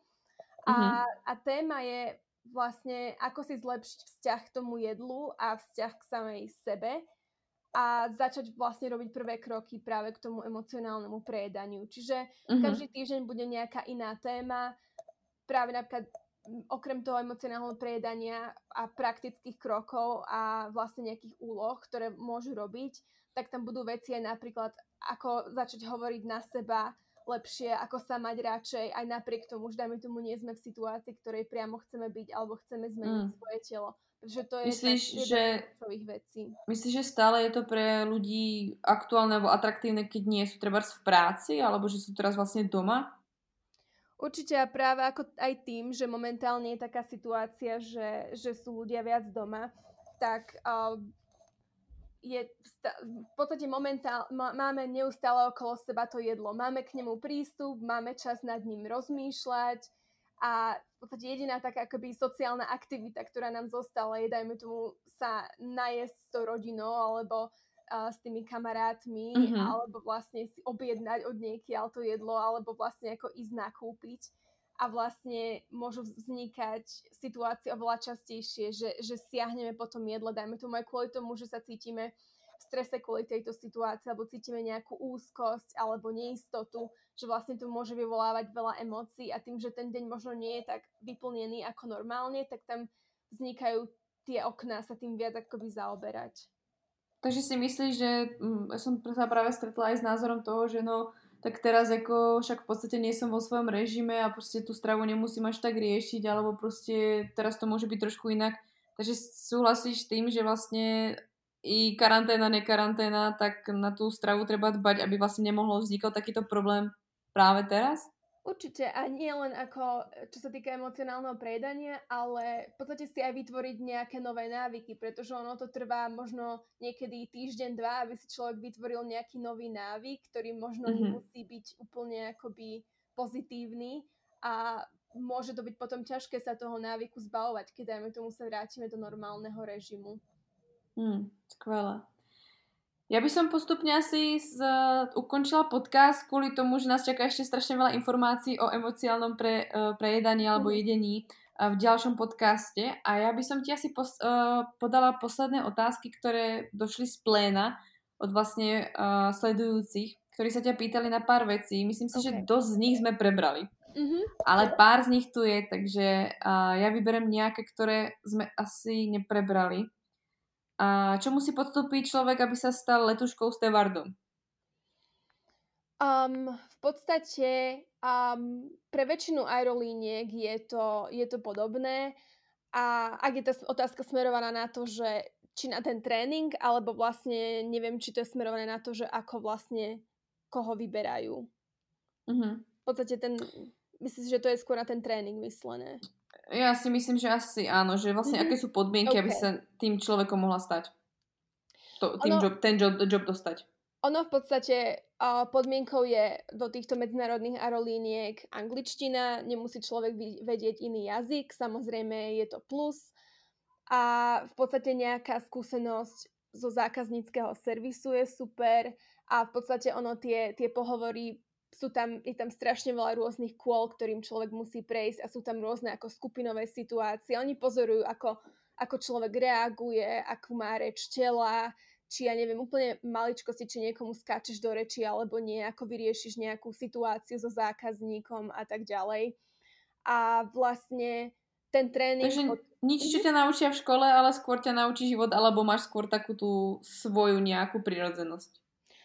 Speaker 2: A, uh-huh. a téma je vlastne, ako si zlepšiť vzťah k tomu jedlu a vzťah k samej sebe a začať vlastne robiť prvé kroky práve k tomu emocionálnemu prejedaniu. Čiže uh-huh. každý týždeň bude nejaká iná téma. Práve napríklad okrem toho emocionálneho prejedania a praktických krokov a vlastne nejakých úloh, ktoré môžu robiť, tak tam budú veci aj napríklad, ako začať hovoriť na seba lepšie, ako sa mať radšej, aj napriek tomu, že dajme tomu nie sme v situácii, ktorej priamo chceme byť alebo chceme zmeniť mm. svoje telo. Pretože to je
Speaker 1: myslíš, že,
Speaker 2: vecí.
Speaker 1: Myslíš, že stále je to pre ľudí aktuálne alebo atraktívne, keď nie sú treba v práci, alebo že sú teraz vlastne doma?
Speaker 2: Určite a práve ako aj tým, že momentálne je taká situácia, že, že sú ľudia viac doma, tak uh, je v podstate momentál, máme neustále okolo seba to jedlo. Máme k nemu prístup, máme čas nad ním rozmýšľať a v podstate jediná taká akoby sociálna aktivita, ktorá nám zostala, je dajme tomu sa najesť s tou rodinou alebo uh, s tými kamarátmi mm-hmm. alebo vlastne si objednať od niekiaľ to jedlo alebo vlastne ako ísť nakúpiť a vlastne môžu vznikať situácie oveľa častejšie, že, že siahneme potom jedlo, dajme tomu aj kvôli tomu, že sa cítime strese kvôli tejto situácii, alebo cítime nejakú úzkosť alebo neistotu, že vlastne to môže vyvolávať veľa emócií a tým, že ten deň možno nie je tak vyplnený ako normálne, tak tam vznikajú tie okná sa tým viac akoby zaoberať.
Speaker 1: Takže si myslíš, že mm, ja som sa práve stretla aj s názorom toho, že no tak teraz ako však v podstate nie som vo svojom režime a proste tú stravu nemusím až tak riešiť, alebo proste teraz to môže byť trošku inak. Takže súhlasíš tým, že vlastne i karanténa, nekaranténa, tak na tú stravu treba dbať, aby vlastne nemohlo vznikať takýto problém práve teraz?
Speaker 2: Určite a nie len ako, čo sa týka emocionálneho prejedania, ale v podstate si aj vytvoriť nejaké nové návyky, pretože ono to trvá možno niekedy týždeň, dva, aby si človek vytvoril nejaký nový návyk, ktorý možno mm-hmm. nemusí byť úplne akoby pozitívny a môže to byť potom ťažké sa toho návyku zbavovať, keď dajme tomu sa vrátime do normálneho režimu.
Speaker 1: Hmm, skvelé. Ja by som postupne asi z, ukončila podcast kvôli tomu, že nás čaká ešte strašne veľa informácií o emociálnom pre, uh, prejedaní alebo mhm. jedení uh, v ďalšom podcaste. A ja by som ti asi pos, uh, podala posledné otázky, ktoré došli z pléna od vlastne uh, sledujúcich, ktorí sa ťa pýtali na pár vecí. Myslím si, okay. že dosť z nich sme prebrali. Mm-hmm. Ale pár z nich tu je, takže uh, ja vyberem nejaké, ktoré sme asi neprebrali. A čo musí podstúpiť človek, aby sa stal letuškou stevardom?
Speaker 2: Um, v podstate um, pre väčšinu aerolíniek je to, je to podobné a ak je tá otázka smerovaná na to, že či na ten tréning, alebo vlastne neviem, či to je smerované na to, že ako vlastne koho vyberajú. Uh-huh. V podstate ten, myslím si, že to je skôr na ten tréning myslené.
Speaker 1: Ja si myslím, že asi áno, že vlastne mm-hmm. aké sú podmienky, okay. aby sa tým človekom mohla stať. To, tým ono, job, ten job, job dostať.
Speaker 2: Ono v podstate uh, podmienkou je do týchto medzinárodných aerolíniek angličtina, nemusí človek vedieť iný jazyk, samozrejme je to plus a v podstate nejaká skúsenosť zo zákazníckého servisu je super a v podstate ono tie, tie pohovory sú tam, je tam strašne veľa rôznych kôl, ktorým človek musí prejsť a sú tam rôzne ako skupinové situácie. Oni pozorujú, ako, ako človek reaguje, akú má reč tela, či ja neviem, úplne maličkosti, či niekomu skáčeš do reči alebo nie, ako vyriešiš nejakú situáciu so zákazníkom a tak ďalej. A vlastne ten tréning...
Speaker 1: Takže od... nič, čo mhm. ťa naučia v škole, ale skôr ťa naučí život, alebo máš skôr takú tú svoju nejakú prirodzenosť.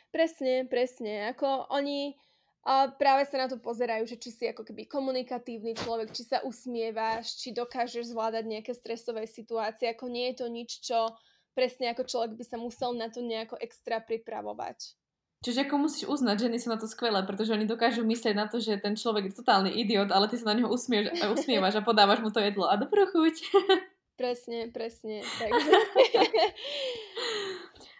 Speaker 2: Presne, presne. Ako oni a práve sa na to pozerajú, že či si ako keby komunikatívny človek, či sa usmievaš, či dokážeš zvládať nejaké stresové situácie, ako nie je to nič, čo presne ako človek by sa musel na to nejako extra pripravovať.
Speaker 1: Čiže ako musíš uznať, ženy sú na to skvelé, pretože oni dokážu myslieť na to, že ten človek je totálny idiot, ale ty sa na neho usmieš, usmievaš a podávaš mu to jedlo a dobrú chuť.
Speaker 2: Presne, presne. Takže...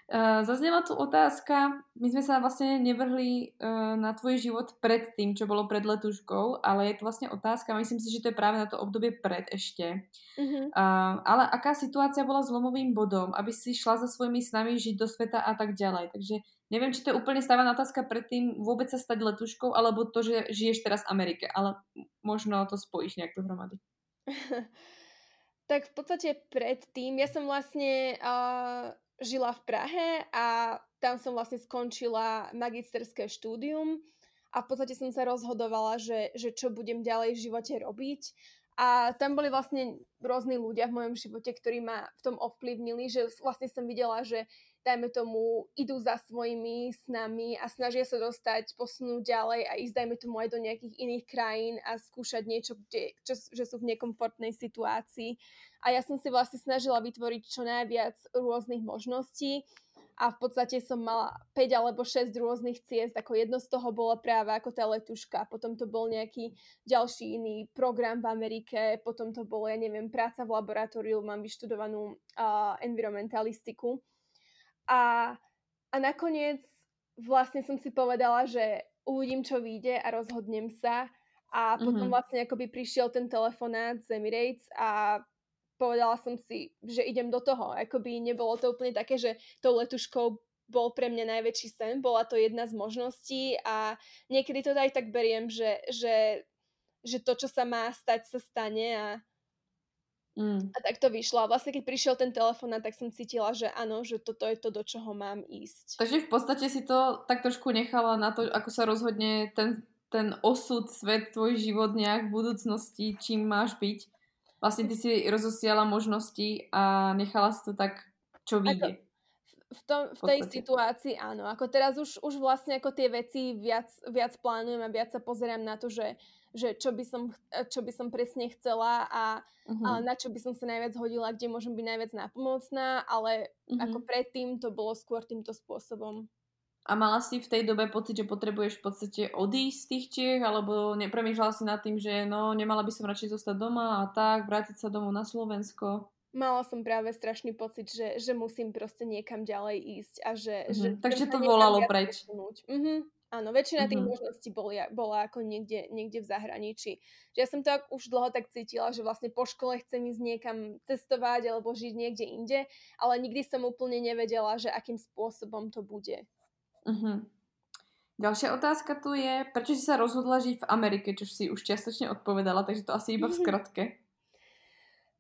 Speaker 1: Uh, zaznela tu otázka, my sme sa vlastne nevrhli uh, na tvoj život pred tým, čo bolo pred letuškou, ale je to vlastne otázka, myslím si, že to je práve na to obdobie pred ešte. Uh, ale aká situácia bola zlomovým bodom, aby si šla za svojimi snami žiť do sveta a tak ďalej. Takže neviem, či to je úplne stávaná otázka pred tým vôbec sa stať letuškou, alebo to, že žiješ teraz v Amerike, ale možno to spojíš nejak dohromady.
Speaker 2: tak v podstate predtým, ja som vlastne uh, žila v Prahe a tam som vlastne skončila magisterské štúdium a v podstate som sa rozhodovala, že, že čo budem ďalej v živote robiť. A tam boli vlastne rôzni ľudia v mojom živote, ktorí ma v tom ovplyvnili, že vlastne som videla, že dajme tomu, idú za svojimi snami a snažia sa dostať, posunúť ďalej a ísť, dajme tomu, aj do nejakých iných krajín a skúšať niečo, kde, čo, že sú v nekomfortnej situácii. A ja som si vlastne snažila vytvoriť čo najviac rôznych možností a v podstate som mala 5 alebo 6 rôznych ciest, ako jedno z toho bolo práve ako tá letuška, potom to bol nejaký ďalší iný program v Amerike, potom to bolo, ja neviem, práca v laboratóriu, mám vyštudovanú uh, environmentalistiku. A, a nakoniec vlastne som si povedala, že uvidím, čo vyjde a rozhodnem sa. A potom mm-hmm. vlastne akoby prišiel ten telefonát z Emirates a povedala som si, že idem do toho. Akoby nebolo to úplne také, že tou letuškou bol pre mňa najväčší sen, bola to jedna z možností a niekedy to aj tak beriem, že, že, že to, čo sa má stať, sa stane a, mm. a tak to vyšlo. A vlastne keď prišiel ten telefon, tak som cítila, že áno, že toto je to, do čoho mám ísť.
Speaker 1: Takže v podstate si to tak trošku nechala na to, ako sa rozhodne ten, ten osud, svet, tvoj život nejak v budúcnosti, čím máš byť vlastne ty si rozosiala možnosti a nechala si to tak, čo vyjde.
Speaker 2: v, tom, v, v tej situácii áno. Ako teraz už, už vlastne ako tie veci viac, viac plánujem a viac sa pozerám na to, že, že čo, by som, čo by som presne chcela a, uh-huh. a mhm. na čo by som sa najviac hodila, kde môžem byť najviac nápomocná, ale uh-huh. ako predtým to bolo skôr týmto spôsobom.
Speaker 1: A mala si v tej dobe pocit, že potrebuješ v podstate odísť z tých Čiech, alebo nepremýšľala si nad tým, že no, nemala by som radšej zostať doma a tak, vrátiť sa domov na Slovensko?
Speaker 2: Mala som práve strašný pocit, že, že musím proste niekam ďalej ísť a že... Mm-hmm. že
Speaker 1: Takže to volalo preč.
Speaker 2: Mm-hmm. Áno, väčšina tých mm-hmm. možností bola, bola ako niekde, niekde v zahraničí. Že ja som to už dlho tak cítila, že vlastne po škole chcem ísť niekam cestovať alebo žiť niekde inde, ale nikdy som úplne nevedela, že akým spôsobom to bude.
Speaker 1: Uh-huh. Ďalšia otázka tu je, prečo si sa rozhodla žiť v Amerike, čo si už čiastočne odpovedala, takže to asi iba v skratke.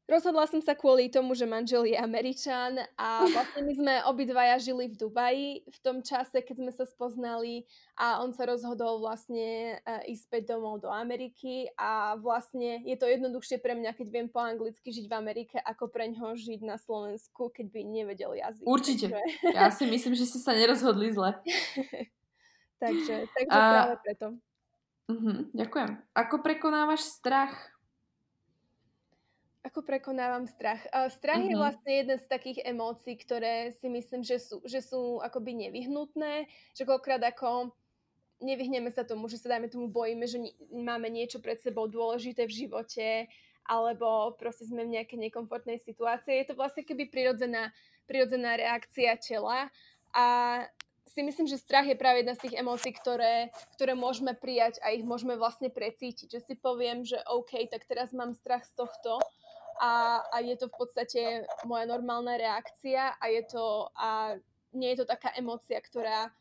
Speaker 2: Rozhodla som sa kvôli tomu, že manžel je Američan a vlastne my sme obidvaja žili v Dubaji v tom čase, keď sme sa spoznali a on sa rozhodol vlastne uh, ísť späť domov do Ameriky a vlastne je to jednoduchšie pre mňa, keď viem po anglicky žiť v Amerike, ako pre ňoho žiť na Slovensku, keď by nevedel jazyk.
Speaker 1: Určite. Takže... Ja si myslím, že ste sa nerozhodli zle.
Speaker 2: takže takže a... práve preto.
Speaker 1: Uh-huh, ďakujem. Ako prekonávaš strach
Speaker 2: ako prekonávam strach? Uh, strach uh-huh. je mhm. vlastne jeden z takých emócií, ktoré si myslím, že sú, že sú akoby nevyhnutné, že koľkrát ako nevyhneme sa tomu, že sa dajme tomu bojíme, že máme niečo pred sebou dôležité v živote, alebo proste sme v nejakej nekomfortnej situácii. Je to vlastne keby prirodzená, prirodzená reakcia tela a si myslím, že strach je práve jedna z tých emócií, ktoré, ktoré môžeme prijať a ich môžeme vlastne precítiť. Že si poviem, že OK, tak teraz mám strach z tohto, a, a je to v podstate moja normálna reakcia a je to a nie je to taká emócia, ktorá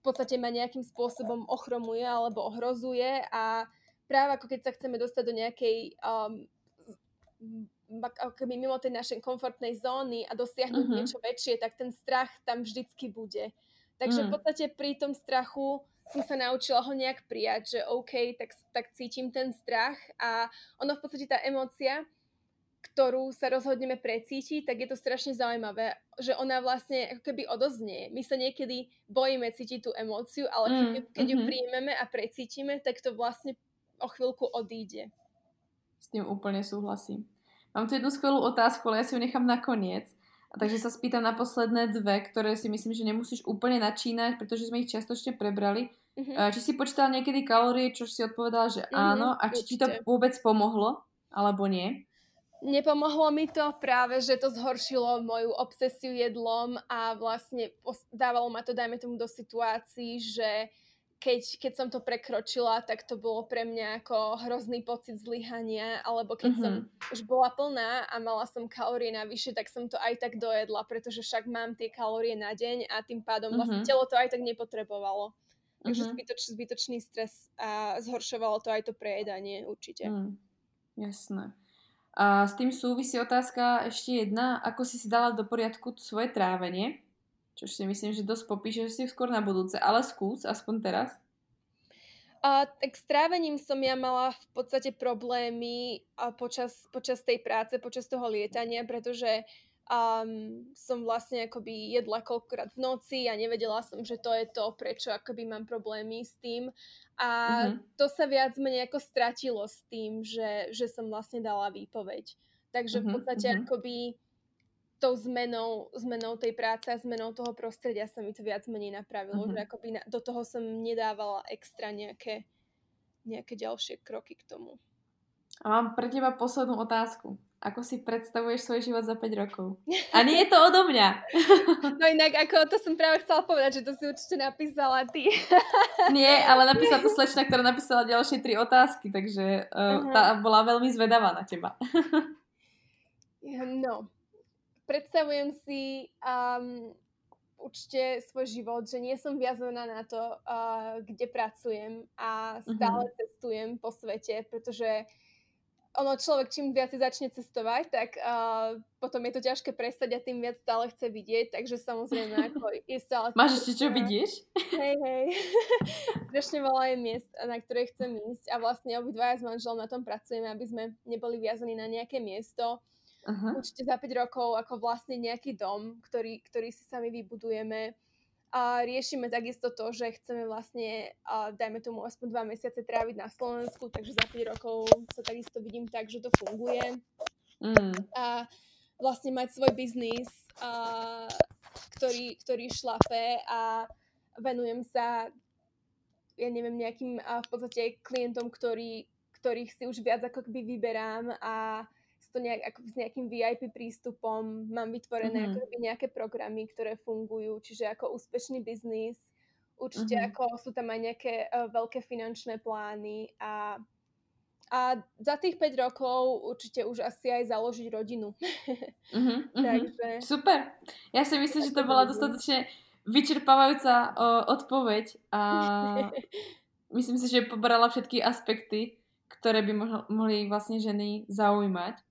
Speaker 2: v podstate ma nejakým spôsobom ochromuje alebo ohrozuje a práve ako keď sa chceme dostať do nejakej um, keby mimo tej našej komfortnej zóny a dosiahnuť uh-huh. niečo väčšie, tak ten strach tam vždycky bude. Takže uh-huh. v podstate pri tom strachu som sa naučila ho nejak prijať, že OK, tak, tak cítim ten strach a ono v podstate tá emócia ktorú sa rozhodneme precítiť, tak je to strašne zaujímavé, že ona vlastne ako keby odoznie. My sa niekedy bojíme cítiť tú emóciu, ale keď, mm, keď ju mm-hmm. príjmeme a precítime, tak to vlastne o chvíľku odíde.
Speaker 1: S tým úplne súhlasím. Mám tu jednu skvelú otázku, ale ja si ju nechám na koniec. A takže sa spýtam na posledné dve, ktoré si myslím, že nemusíš úplne načínať, pretože sme ich čiastočne prebrali. Uh-huh. Či si počítala niekedy kalórie, čo si odpovedala, že uh-huh, áno, a či určite. ti to vôbec pomohlo, alebo nie?
Speaker 2: Nepomohlo mi to práve, že to zhoršilo moju obsesiu jedlom a vlastne dávalo ma to, dajme tomu, do situácií, že keď, keď som to prekročila, tak to bolo pre mňa ako hrozný pocit zlyhania, alebo keď mm-hmm. som mhm. už bola plná a mala som kalórie navyše, tak som to aj tak dojedla, pretože však mám tie kalórie na deň a tým pádom mm-hmm. vlastne telo to aj tak nepotrebovalo. Takže mm-hmm. zbytoč, zbytočný stres a zhoršovalo to aj to prejedanie určite. Mm,
Speaker 1: jasné. A s tým súvisí otázka ešte jedna, ako si si dala do poriadku svoje trávenie, čo si myslím, že dosť popíše, že si skôr na budúce, ale skús, aspoň teraz.
Speaker 2: A, tak s trávením som ja mala v podstate problémy a počas, počas tej práce, počas toho lietania, pretože um, som vlastne akoby jedla koľkokrát v noci a nevedela som, že to je to, prečo akoby mám problémy s tým. A mm-hmm. to sa viac menej ako stratilo s tým, že, že som vlastne dala výpoveď. Takže v mhm, podstate mm-hmm. akoby tou zmenou, zmenou tej práce a zmenou toho prostredia sa mi to viac menej napravilo, mm-hmm. že akoby na, do toho som nedávala extra nejaké, nejaké ďalšie kroky k tomu.
Speaker 1: A mám pre teba poslednú otázku. Ako si predstavuješ svoj život za 5 rokov? A nie je to odo mňa.
Speaker 2: No inak, ako to som práve chcela povedať, že to si určite napísala ty.
Speaker 1: Nie, ale napísala to slečna, ktorá napísala ďalšie tri otázky, takže uh, uh-huh. tá bola veľmi zvedavá na teba.
Speaker 2: No, predstavujem si um, určite svoj život, že nie som viazaná na to, uh, kde pracujem a stále uh-huh. cestujem po svete, pretože ono človek čím viac začne cestovať, tak uh, potom je to ťažké prestať a tým viac stále chce vidieť, takže samozrejme ako je stále...
Speaker 1: Máš ešte čo vidíš?
Speaker 2: Hej, hej. Strašne veľa je miest, na ktoré chcem ísť a vlastne obidvaja s manželom na tom pracujeme, aby sme neboli viazaní na nejaké miesto uh-huh. určite za 5 rokov ako vlastne nejaký dom, ktorý, ktorý si sami vybudujeme. A riešime takisto to, že chceme vlastne, a dajme tomu aspoň dva mesiace tráviť na Slovensku, takže za 5 rokov sa takisto vidím tak, že to funguje. Mm. A vlastne mať svoj biznis, a, ktorý, ktorý šlape a venujem sa ja neviem, nejakým a v podstate klientom, ktorý, ktorých si už viac ako keby vyberám a to nejak, ako s nejakým VIP prístupom, mám vytvorené mm-hmm. ako nejaké programy, ktoré fungujú, čiže ako úspešný biznis, určite mm-hmm. ako sú tam aj nejaké uh, veľké finančné plány a, a za tých 5 rokov určite už asi aj založiť rodinu.
Speaker 1: Mm-hmm, Takže... Super. Ja si myslím, že to bola dostatočne vyčerpávajúca uh, odpoveď a myslím si, že pobrala všetky aspekty, ktoré by mohli vlastne ženy zaujímať.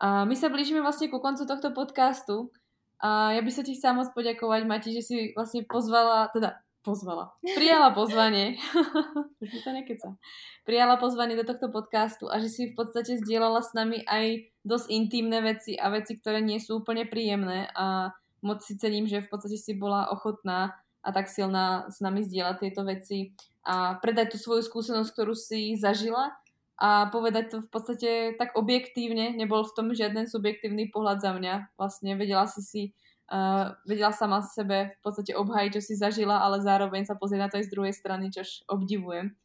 Speaker 1: A my sa blížime vlastne ku koncu tohto podcastu. A ja by sa ti chcela moc poďakovať, Mati, že si vlastne pozvala, teda pozvala, prijala pozvanie, už mi to nekeca, prijala pozvanie do tohto podcastu a že si v podstate zdieľala s nami aj dosť intimné veci a veci, ktoré nie sú úplne príjemné. A moc si cením, že v podstate si bola ochotná a tak silná s nami zdieľať tieto veci a predať tú svoju skúsenosť, ktorú si zažila a povedať to v podstate tak objektívne, nebol v tom žiaden subjektívny pohľad za mňa. Vlastne vedela si si, uh, vedela sama sebe v podstate obhajiť, čo si zažila, ale zároveň sa pozrieť na to aj z druhej strany, čož obdivujem.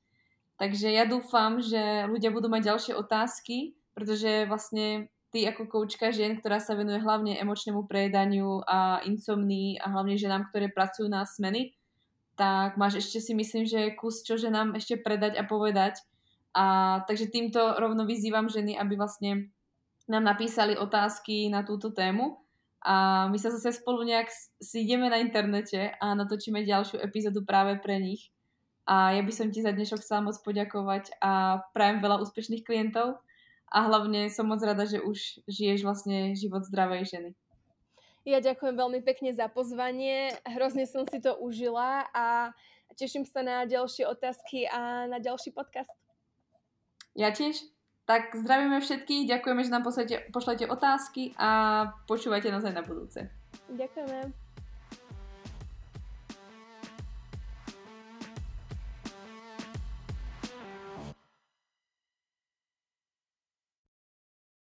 Speaker 1: Takže ja dúfam, že ľudia budú mať ďalšie otázky, pretože vlastne ty ako koučka žien, ktorá sa venuje hlavne emočnému prejedaniu a insomnii a hlavne ženám, ktoré pracujú na smeny, tak máš ešte si myslím, že kus čo ženám ešte predať a povedať, a takže týmto rovno vyzývam ženy, aby vlastne nám napísali otázky na túto tému a my sa zase spolu nejak sídeme na internete a natočíme ďalšiu epizódu práve pre nich. A ja by som ti za dnešok chcela moc poďakovať a prajem veľa úspešných klientov a hlavne som moc rada, že už žiješ vlastne život zdravej ženy.
Speaker 2: Ja ďakujem veľmi pekne za pozvanie, hrozne som si to užila a teším sa na ďalšie otázky a na ďalší podcast.
Speaker 1: Ja tiež. Tak zdravíme všetkých, ďakujeme, že nám pošlete, pošlete otázky a počúvajte nás aj na budúce.
Speaker 2: Ďakujeme.